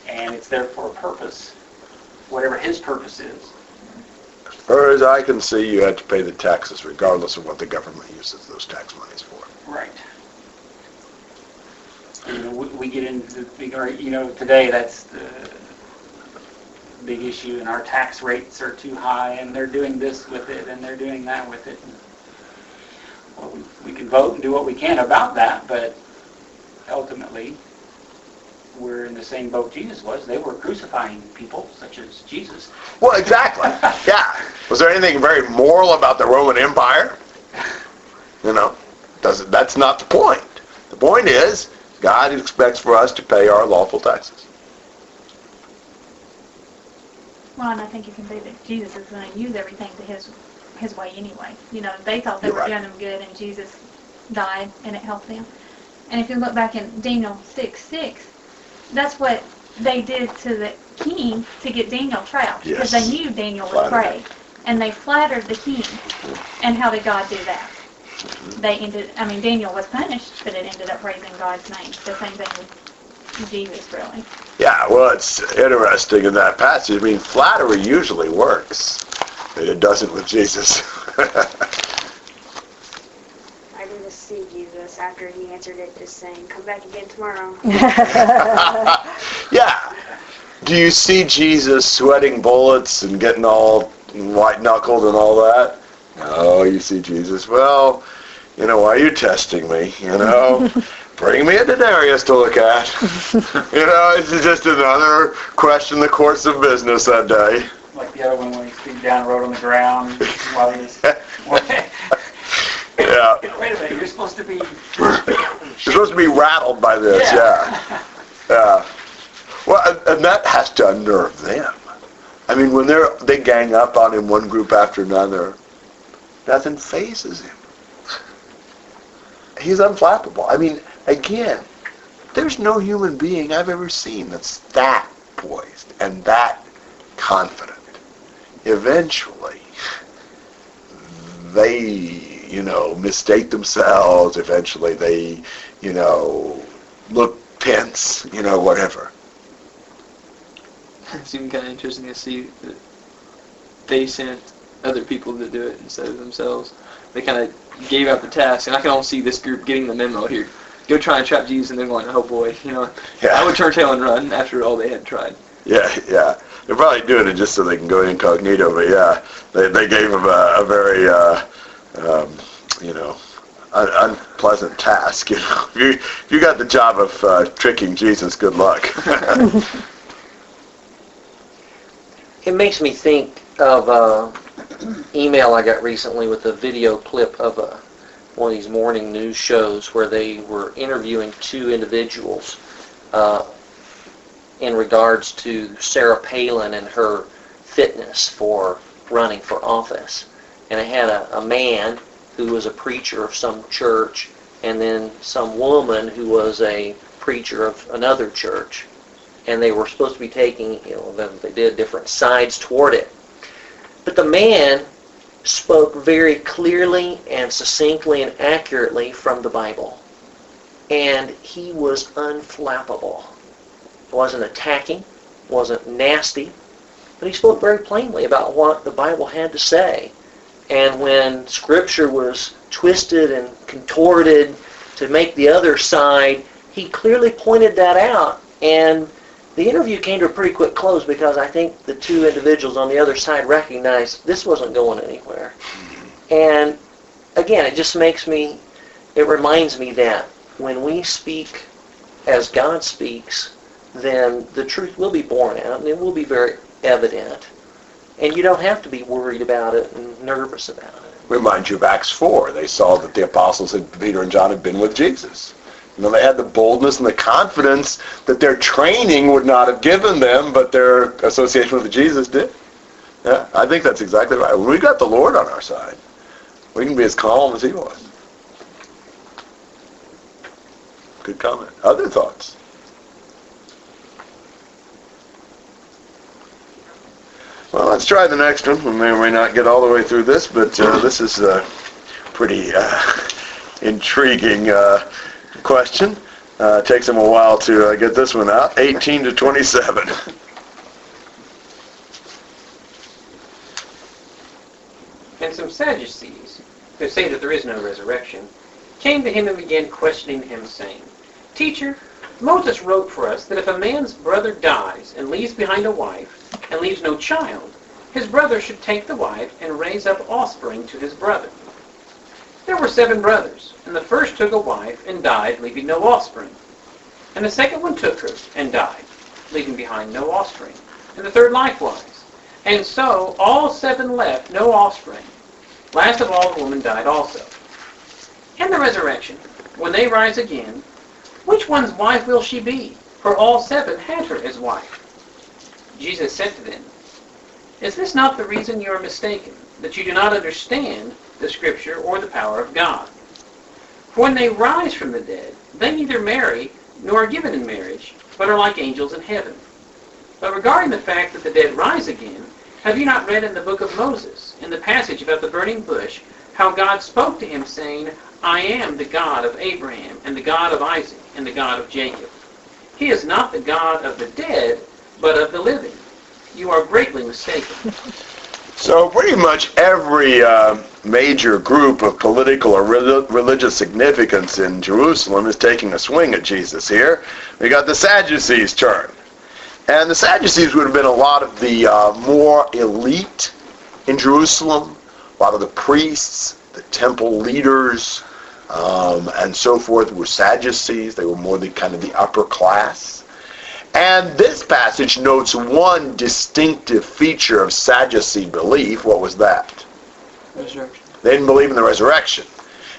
and it's there for a purpose, whatever His purpose is. As far as I can see, you had to pay the taxes regardless of what the government uses those tax monies for. Right. You know, we, we get into the big, you know, today that's the big issue, and our tax rates are too high, and they're doing this with it, and they're doing that with it. Well, we, we can vote and do what we can about that, but ultimately, we're in the same boat Jesus was. They were crucifying people, such as Jesus. Well, exactly. yeah. Was there anything very moral about the Roman Empire? You know, doesn't that's not the point. The point is God expects for us to pay our lawful taxes. Well, and I think you can say that Jesus is going to use everything to his his way anyway. You know, they thought they You're were right. doing him good, and Jesus died, and it helped them. And if you look back in Daniel 6, 6, that's what they did to the king to get Daniel trapped. Because Yes. they knew Daniel would pray. And they flattered the king. Mm-hmm. And how did God do that? Mm-hmm. They ended, I mean, Daniel was punished, but it ended up raising God's name. The same thing with Jesus, really. Yeah, well, it's interesting in that passage. I mean, flattery usually works. But It doesn't with Jesus. I didn't see Jesus after he answered it, just saying, "Come back again tomorrow." yeah. Do you see Jesus sweating bullets and getting all white-knuckled and all that? No, you see Jesus, well, you know, why are you testing me? You know, bring me a denarius to look at. you know, it's just another question the course of business that day. Like the other one when he's stooped down and wrote on the ground while he was... Yeah. Wait a minute, you're supposed to be... You're supposed to be rattled by this, yeah. Yeah. Well, and, and that has to unnerve them. I mean, when they're they gang up on him one group after another, nothing fazes him. He's unflappable. I mean, again, there's no human being I've ever seen that's that poised and that confident. Eventually, they, you know, mistake themselves. Eventually, they, you know, look tense, you know, whatever. It seemed kind of interesting to see that they sent other people to do it instead of themselves. They kind of gave out the task, and I can almost see this group getting the memo here. Go try and trap Jesus, and then going, oh boy, you know, Yeah. I would turn tail and run after all they had tried. Yeah, yeah. They're probably doing it just so they can go incognito, but yeah, they, they gave him a, a very, uh, um, you know, un- unpleasant task. You know, if you, if you got the job of uh, tricking Jesus, good luck. It makes me think of uh, email I got recently with a video clip of a, one of these morning news shows where they were interviewing two individuals uh, in regards to Sarah Palin and her fitness for running for office. And it had a, a man who was a preacher of some church and then some woman who was a preacher of another church and they were supposed to be taking, you know, they did different sides toward it. But the man spoke very clearly and succinctly and accurately from the Bible. And he was unflappable. Wasn't attacking, wasn't nasty, but he spoke very plainly about what the Bible had to say. And when Scripture was twisted and contorted to make the other side, he clearly pointed that out and the interview came to a pretty quick close because I think the two individuals on the other side recognized this wasn't going anywhere. And again, it just makes me, it reminds me that when we speak as God speaks, then the truth will be borne out and it will be very evident. And you don't have to be worried about it and nervous about it. Remind you of Acts 4. They saw that the apostles, had, Peter and John, had been with Jesus. You know, they had the boldness and the confidence that their training would not have given them, but their association with Jesus did. Yeah, I think that's exactly right. When we got the Lord on our side, we can be as calm as he was. Good comment. Other thoughts? Well, let's try the next one. We may or may not get all the way through this, but uh, this is a pretty uh, intriguing uh, question. Uh, takes them a while to uh, get this one out. 18 to 27. And some Sadducees, who say that there is no resurrection, came to him and began questioning him, saying, Teacher, Moses wrote for us that if a man's brother dies and leaves behind a wife, and leaves no child, his brother should take the wife and raise up offspring to his brother. There were seven brothers, and the first took a wife and died, leaving no offspring. And the second one took her and died, leaving behind no offspring. And the third likewise. And so all seven left no offspring. Last of all, the woman died also. In the resurrection, when they rise again, which one's wife will she be? For all seven had her as wife. Jesus said to them, Is this not the reason you are mistaken, that you do not understand the Scripture or the power of God? For when they rise from the dead, they neither marry nor are given in marriage, but are like angels in heaven. But regarding the fact that the dead rise again, have you not read in the book of Moses, in the passage about the burning bush, how God spoke to him, saying, I am the God of Abraham, and the God of Isaac, and the God of Jacob. He is not the God of the dead, but of the living. You are greatly mistaken. So pretty much every uh, major group of political or re- religious significance in Jerusalem is taking a swing at Jesus here. We got the Sadducees' turn. And the Sadducees would have been a lot of the uh, more elite in Jerusalem, a lot of the priests, the temple leaders, um, and so forth were Sadducees. They were more the kind of the upper class. And this passage notes one distinctive feature of Sadducee belief. What was that? Resurrection. They didn't believe in the resurrection.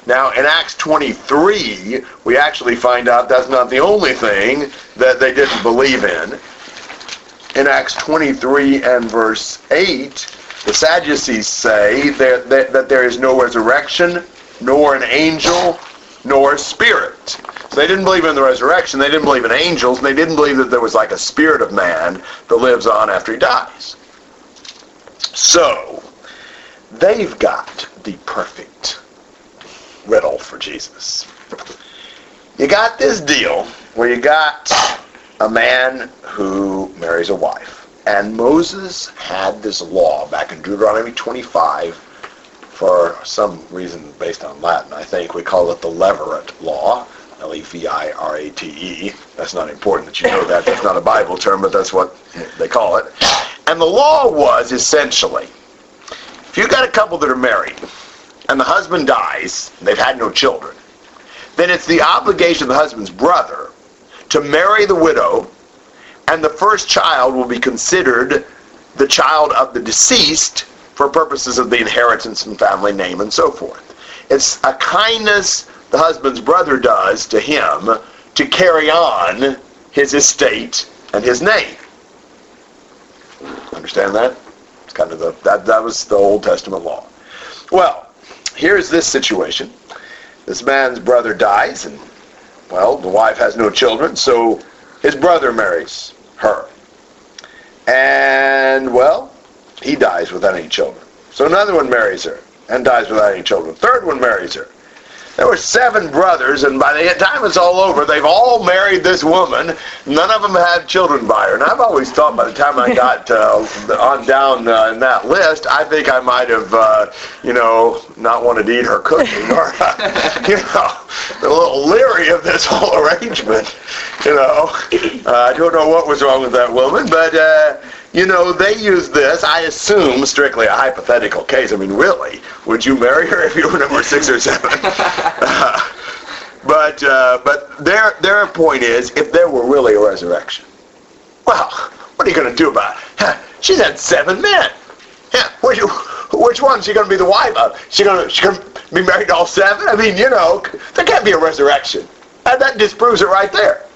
Now, in Acts 23, we actually find out that's not the only thing that they didn't believe in. In Acts 23 and verse 8, the Sadducees say that, that, that there is no resurrection, nor an angel, nor a spirit. So they didn't believe in the resurrection, they didn't believe in angels, and they didn't believe that there was like a spirit of man that lives on after he dies. So, they've got the perfect riddle for Jesus. You got this deal where you got a man who marries a wife. And Moses had this law back in Deuteronomy 25 for some reason based on Latin, I think. We call it the Levirate Law. L-E-V-I-R-A-T-E. That's not important that you know that. That's not a Bible term, but that's what they call it. And the law was essentially, if you've got a couple that are married, and the husband dies, they've had no children, then it's the obligation of the husband's brother to marry the widow, and the first child will be considered the child of the deceased for purposes of the inheritance and family name and so forth. It's a kindness the husband's brother does to him to carry on his estate and his name. Understand that? It's kind of the that that was the Old Testament law. Well, here's this situation. This man's brother dies and well, the wife has no children, so his brother marries her. And well, he dies without any children. So another one marries her and dies without any children. Third one marries her. There were seven brothers, and by the time it's all over, they've all married this woman. None of them had children by her. And I've always thought by the time I got uh, on down uh, in that list, I think I might have, uh, you know, not wanted to eat her cooking, or uh, you know, a little leery of this whole arrangement. You know, uh, I don't know what was wrong with that woman, but. You know, they use this, I assume, strictly a hypothetical case. I mean, really, would you marry her if you were number six or seven? Uh, but uh, but their their point is, if there were really a resurrection, well, what are you going to do about it? Huh, she's had seven men. Yeah, which, which one's she going to be the wife of? She going to she going to be married to all seven? I mean, you know, there can't be a resurrection. And that disproves it right there.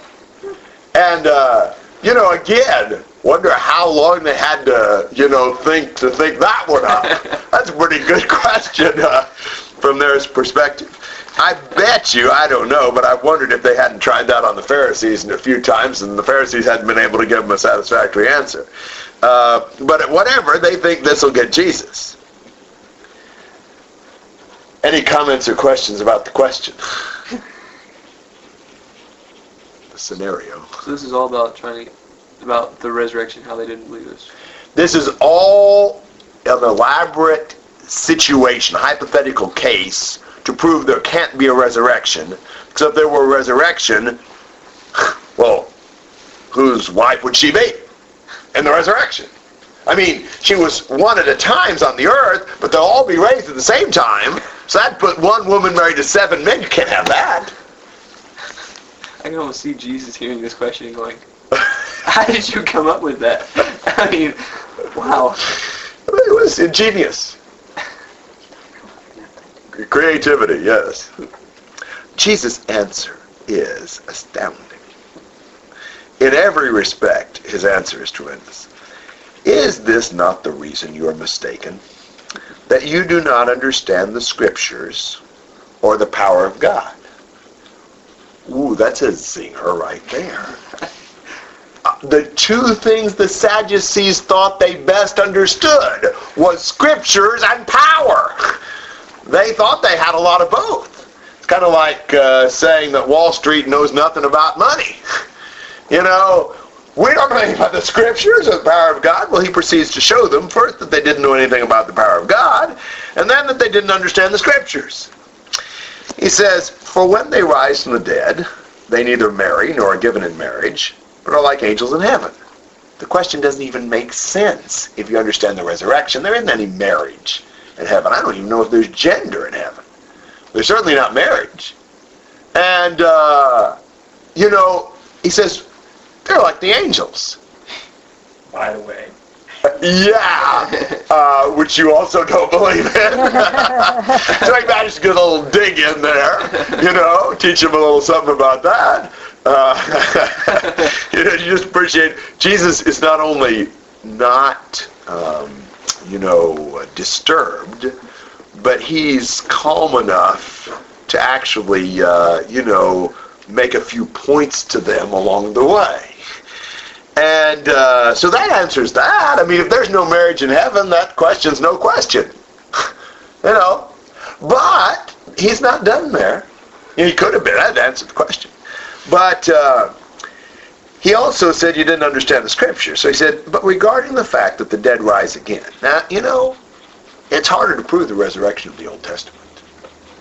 And uh, you know, again, wonder how long they had to, you know, think to think that one up. That's a pretty good question uh, from their perspective. I bet you, I don't know, but I've wondered if they hadn't tried that on the Pharisees a few times, and the Pharisees hadn't been able to give them a satisfactory answer. Uh, but whatever, they think this will get Jesus. Any comments or questions about the question? the scenario. So this is all about trying to about the resurrection, how they didn't believe this. This is all an elaborate situation, hypothetical case to prove there can't be a resurrection. Because if there were a resurrection, well, whose wife would she be in the resurrection? I mean, she was one at a time on the earth, but they'll all be raised at the same time. So that put one woman married to seven men. You can't have that. I can almost see Jesus hearing this question and going, how did you come up with that? I mean, wow. It was ingenious. Creativity, yes. Jesus' answer is astounding. In every respect, his answer is tremendous. Is this not the reason you are mistaken? That you do not understand the scriptures or the power of God? Ooh, that's a zinger right there the two things the Sadducees thought they best understood was scriptures and power. They thought they had a lot of both. It's kind of like uh, saying that Wall Street knows nothing about money. You know, we don't know anything about the scriptures or the power of God. Well, he proceeds to show them first that they didn't know anything about the power of God, and then that they didn't understand the scriptures. He says, For when they rise from the dead, they neither marry nor are given in marriage, are like angels in heaven. The question doesn't even make sense if you understand the resurrection. There isn't any marriage in heaven. I don't even know if there's gender in heaven. There's certainly not marriage. And, uh, you know, he says, they're like the angels. By the way. yeah, uh, which you also don't believe in. so I managed to get a little dig in there, you know, teach him a little something about that. Uh, you, know, you just appreciate Jesus is not only not, um, you know, disturbed, but he's calm enough to actually, uh, you know, make a few points to them along the way. And uh, so that answers that. I mean, if there's no marriage in heaven, that question's no question. you know, but he's not done there. He could have been. That answered the question. But uh, he also said you didn't understand the scripture. So he said, but regarding the fact that the dead rise again. Now, you know, it's harder to prove the resurrection of the Old Testament.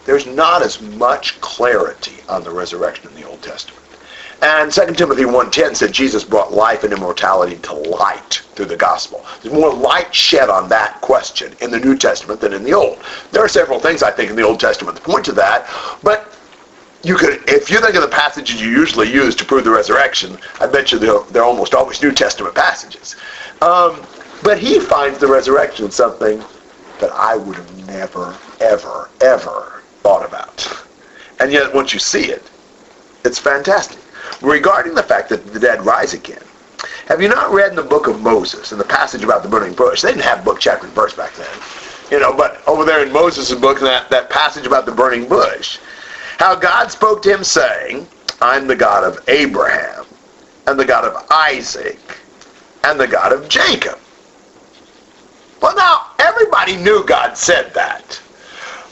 There's not as much clarity on the resurrection in the Old Testament. And 2 Timothy 1.10 said Jesus brought life and immortality to light through the gospel. There's more light shed on that question in the New Testament than in the Old. There are several things I think in the Old Testament that point to that, but you could, if you think of the passages you usually use to prove the resurrection, I bet you they're, they're almost always New Testament passages. Um, but he finds the resurrection something that I would have never, ever, ever thought about. And yet, once you see it, it's fantastic. Regarding the fact that the dead rise again, have you not read in the book of Moses, in the passage about the burning bush? They didn't have book, chapter, and verse back then. You know, but over there in Moses' book, that, that passage about the burning bush, how God spoke to him saying, I'm the God of Abraham, and the God of Isaac, and the God of Jacob. Well, now, everybody knew God said that.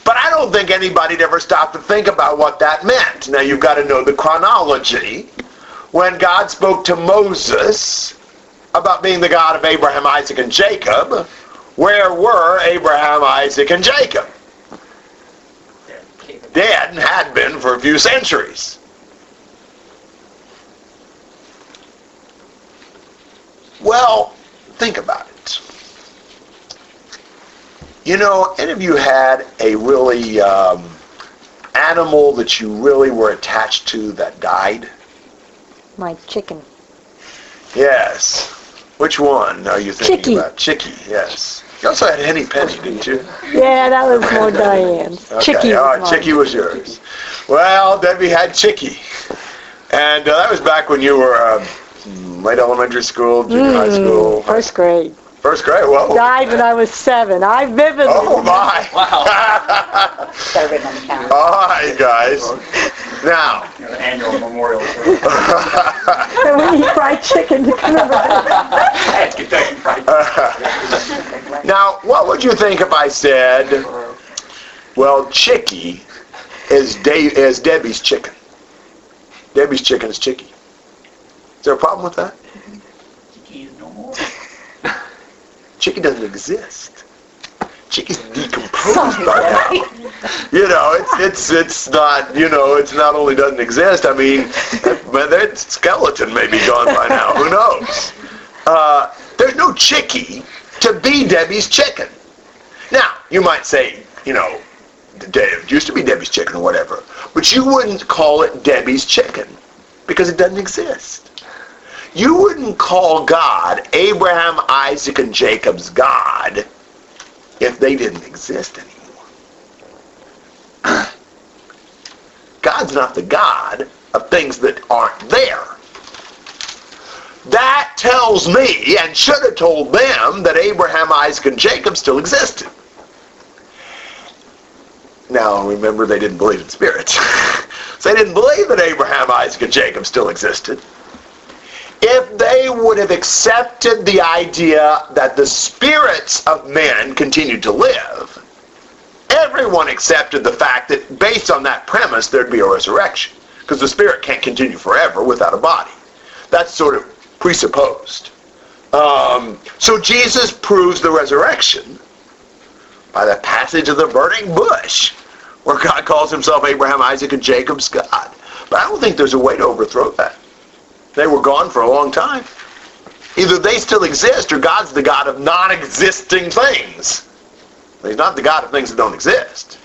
But I don't think anybody'd ever stop to think about what that meant. Now you've got to know the chronology. When God spoke to Moses about being the God of Abraham, Isaac, and Jacob, where were Abraham, Isaac, and Jacob? Dead and had been for a few centuries. Well, think about it. You know, any of you had a really um, animal that you really were attached to that died? My chicken. Yes. Which one are you thinking Chicky. about? Chicky, yes. You also had Henny Penny, didn't you? Yeah, that was more Diane's. Okay. Chicky oh, was mine. Chicky was yours. Well, Debbie had Chicky. And uh, that was back when you were uh, late elementary school, junior high Mm, school. First grade. First grade? well. Died when I was seven. I vividly. Oh, my. Wow. Started on the calendar. All right, guys. Now, You know, the annual memorial service. And we eat fried chicken to commemorate. That's Kentucky Fried now, what would you think if I said, well, Chicky is, Dave, is Debbie's chicken? Debbie's chicken is Chicky. Is there a problem with that? Chicken no more. Chicky doesn't exist. Chicky's decomposed by now. You know, it's it's it's not. You know, it's not only doesn't exist. I mean, but that skeleton may be gone by now. Who knows? Uh, there's no Chicky to be Debbie's chicken. Now, you might say, you know, it used to be Debbie's chicken or whatever, but you wouldn't call it Debbie's chicken because it doesn't exist. You wouldn't call God Abraham, Isaac, and Jacob's God if they didn't exist anymore. God's not the God of things that aren't there. That tells me, and should have told them, that Abraham, Isaac, and Jacob still existed. Now, remember, they didn't believe in spirits. so they didn't believe that Abraham, Isaac, and Jacob still existed if they would have accepted the idea that the spirits of men continued to live, everyone accepted the fact that based on that premise there'd be a resurrection. Because the spirit can't continue forever without a body. That's sort of presupposed. Um, so Jesus proves the resurrection by the passage of the burning bush, where God calls himself Abraham, Isaac, and Jacob's God. But I don't think there's a way to overthrow that. They were gone for a long time. Either they still exist or God's the God of non-existing things. He's not the God of things that don't exist.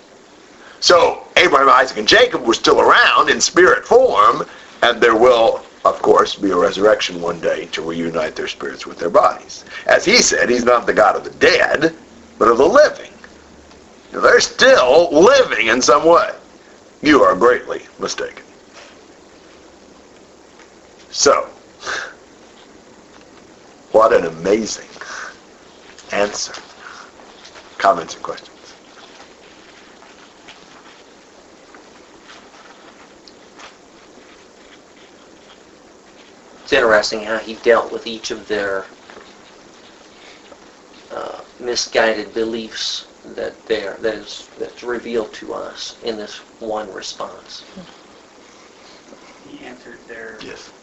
So Abraham, Isaac, and Jacob were still around in spirit form, and there will, of course, be a resurrection one day to reunite their spirits with their bodies. As he said, he's not the God of the dead, but of the living. They're still living in some way. You are greatly mistaken. So, what an amazing answer. Comments or questions? It's interesting how he dealt with each of their uh, misguided beliefs that there that is that's revealed to us in this one response. He answered their Yes.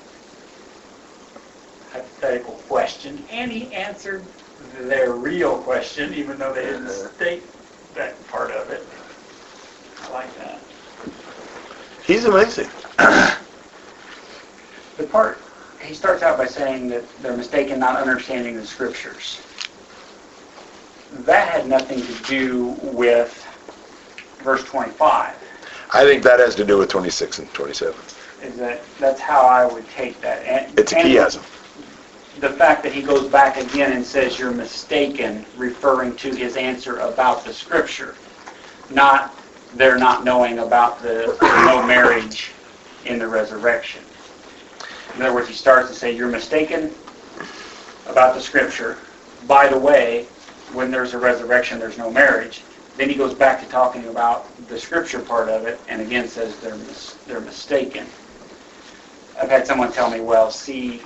Hypothetical question, and he answered their real question, even though they didn't uh-huh. state that part of it. I like that. He's amazing. The part, he starts out by saying that they're mistaken not understanding the scriptures. That had nothing to do with verse 25. I think that has to do with 26 and 27. Is that, that's how I would take that. And- It's a chiasm. The fact that he goes back again and says you're mistaken, referring to his answer about the scripture, not they're not knowing about the no marriage in the resurrection. In other words, he starts to say you're mistaken about the scripture. By the way, when there's a resurrection, there's no marriage. Then he goes back to talking about the scripture part of it, and again says they're mis- they're mistaken. I've had someone tell me, well, see,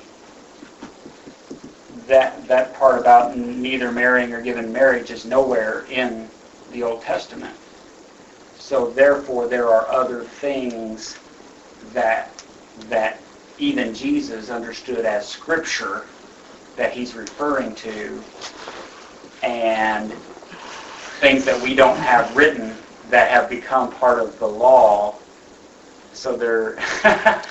that that part about neither marrying or giving marriage is nowhere in the Old Testament. So therefore, there are other things that, that even Jesus understood as scripture that he's referring to, and things that we don't have written that have become part of the law. So they're,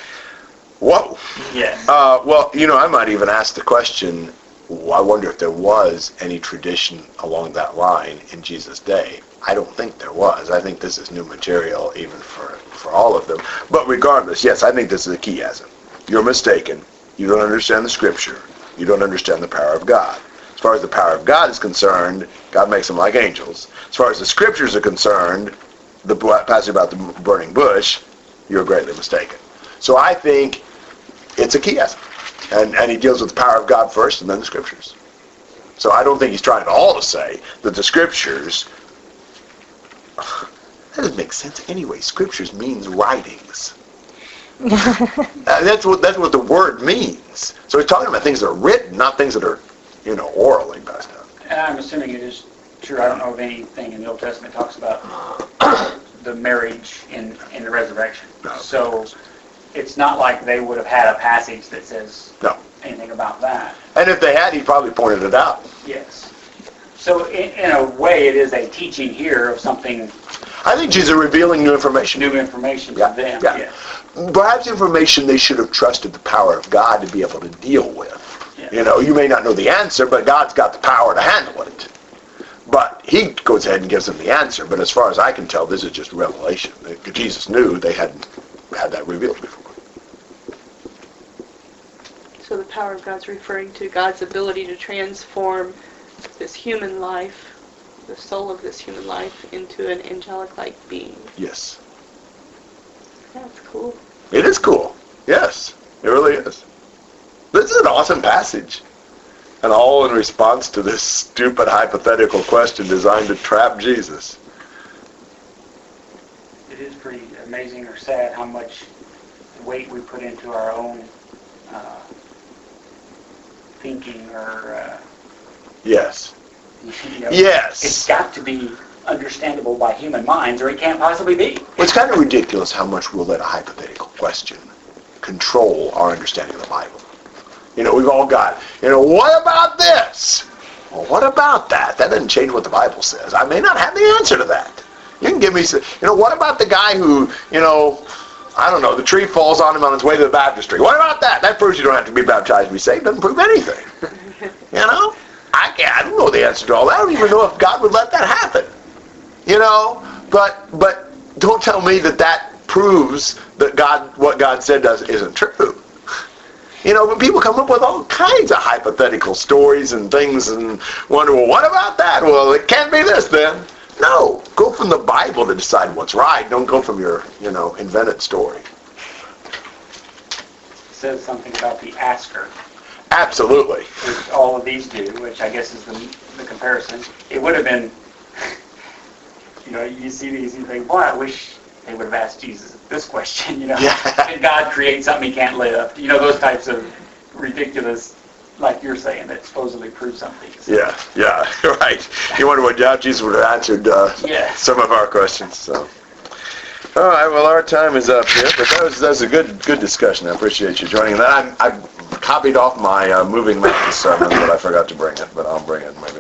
Whoa. yes. Uh, well, you know, I might even ask the question, I wonder if there was any tradition along that line in Jesus' day. I don't think there was. I think this is new material even for, for all of them. But regardless, yes, I think this is a chiasm. You're mistaken. You don't understand the scripture. You don't understand the power of God. As far as the power of God is concerned, God makes them like angels. As far as the scriptures are concerned, the passage about the burning bush, you're greatly mistaken. So I think it's a chiasm. And, and he deals with the power of God first and then the scriptures. So I don't think he's trying at all to say that the scriptures, that doesn't make sense anyway. Scriptures means writings. Uh, that's what that's what the word means. So he's talking about things that are written, not things that are, you know, orally passed down. And I'm assuming it is true. I don't know of anything in the Old Testament that talks about the marriage in, in the resurrection. No. So it's not like they would have had a passage that says No. anything about that. And if they had, he probably pointed it out. Yes. So in, in a way, it is a teaching here of something I think Jesus is revealing new information. new information Yeah, to them. yeah. Yes. Perhaps information they should have trusted the power of God to be able to deal with. Yeah. You know, you may not know the answer, but God's got the power to handle it. But he goes ahead and gives them the answer. But as far as I can tell, this is just revelation. Jesus knew they hadn't had that revealed before. So the power of God's referring to God's ability to transform this human life, the soul of this human life, into an angelic-like being. Yes. That's cool. It is cool. Yes, it really is. This is an awesome passage. And all in response to this stupid hypothetical question designed to trap Jesus. It is pretty amazing or sad how much weight we put into our own uh, thinking or, uh, Yes. you know, Yes. it's got to be understandable by human minds or it can't possibly be. It's kind of ridiculous how much we'll let a hypothetical question control our understanding of the Bible. You know, we've all got, you know, what about this? Well, what about that? That doesn't change what the Bible says. I may not have the answer to that. You can give me, some, you know, what about the guy who, you know, I don't know, the tree falls on him on his way to the baptistry. What about that? That proves you don't have to be baptized to be saved. Doesn't prove anything. you know? I can't, I don't know the answer to all that. I don't even know if God would let that happen. You know? But, but don't tell me that that proves that God, what God said does isn't true. You know, when people come up with all kinds of hypothetical stories and things and wonder, well, what about that? Well, it can't be this then. No, go from the Bible to decide what's right. Don't go from your, you know, invented story. It says something about the asker, Absolutely. which all of these do, which I guess is the, the comparison. It would have been, you know, you see these and you think, boy, I wish they would have asked Jesus this question, you know. Yeah. Did God create something he can't lift? You know, those types of ridiculous, like you're saying, that supposedly prove something. Yeah, yeah, right. You wonder what how Jesus would have answered uh, Yes. some of our questions. So, all right. Well, our time is up here, but that was that was a good good discussion. I appreciate you joining. That I, I copied off my uh, moving mountain sermon, but I forgot to bring it. But I'll bring it maybe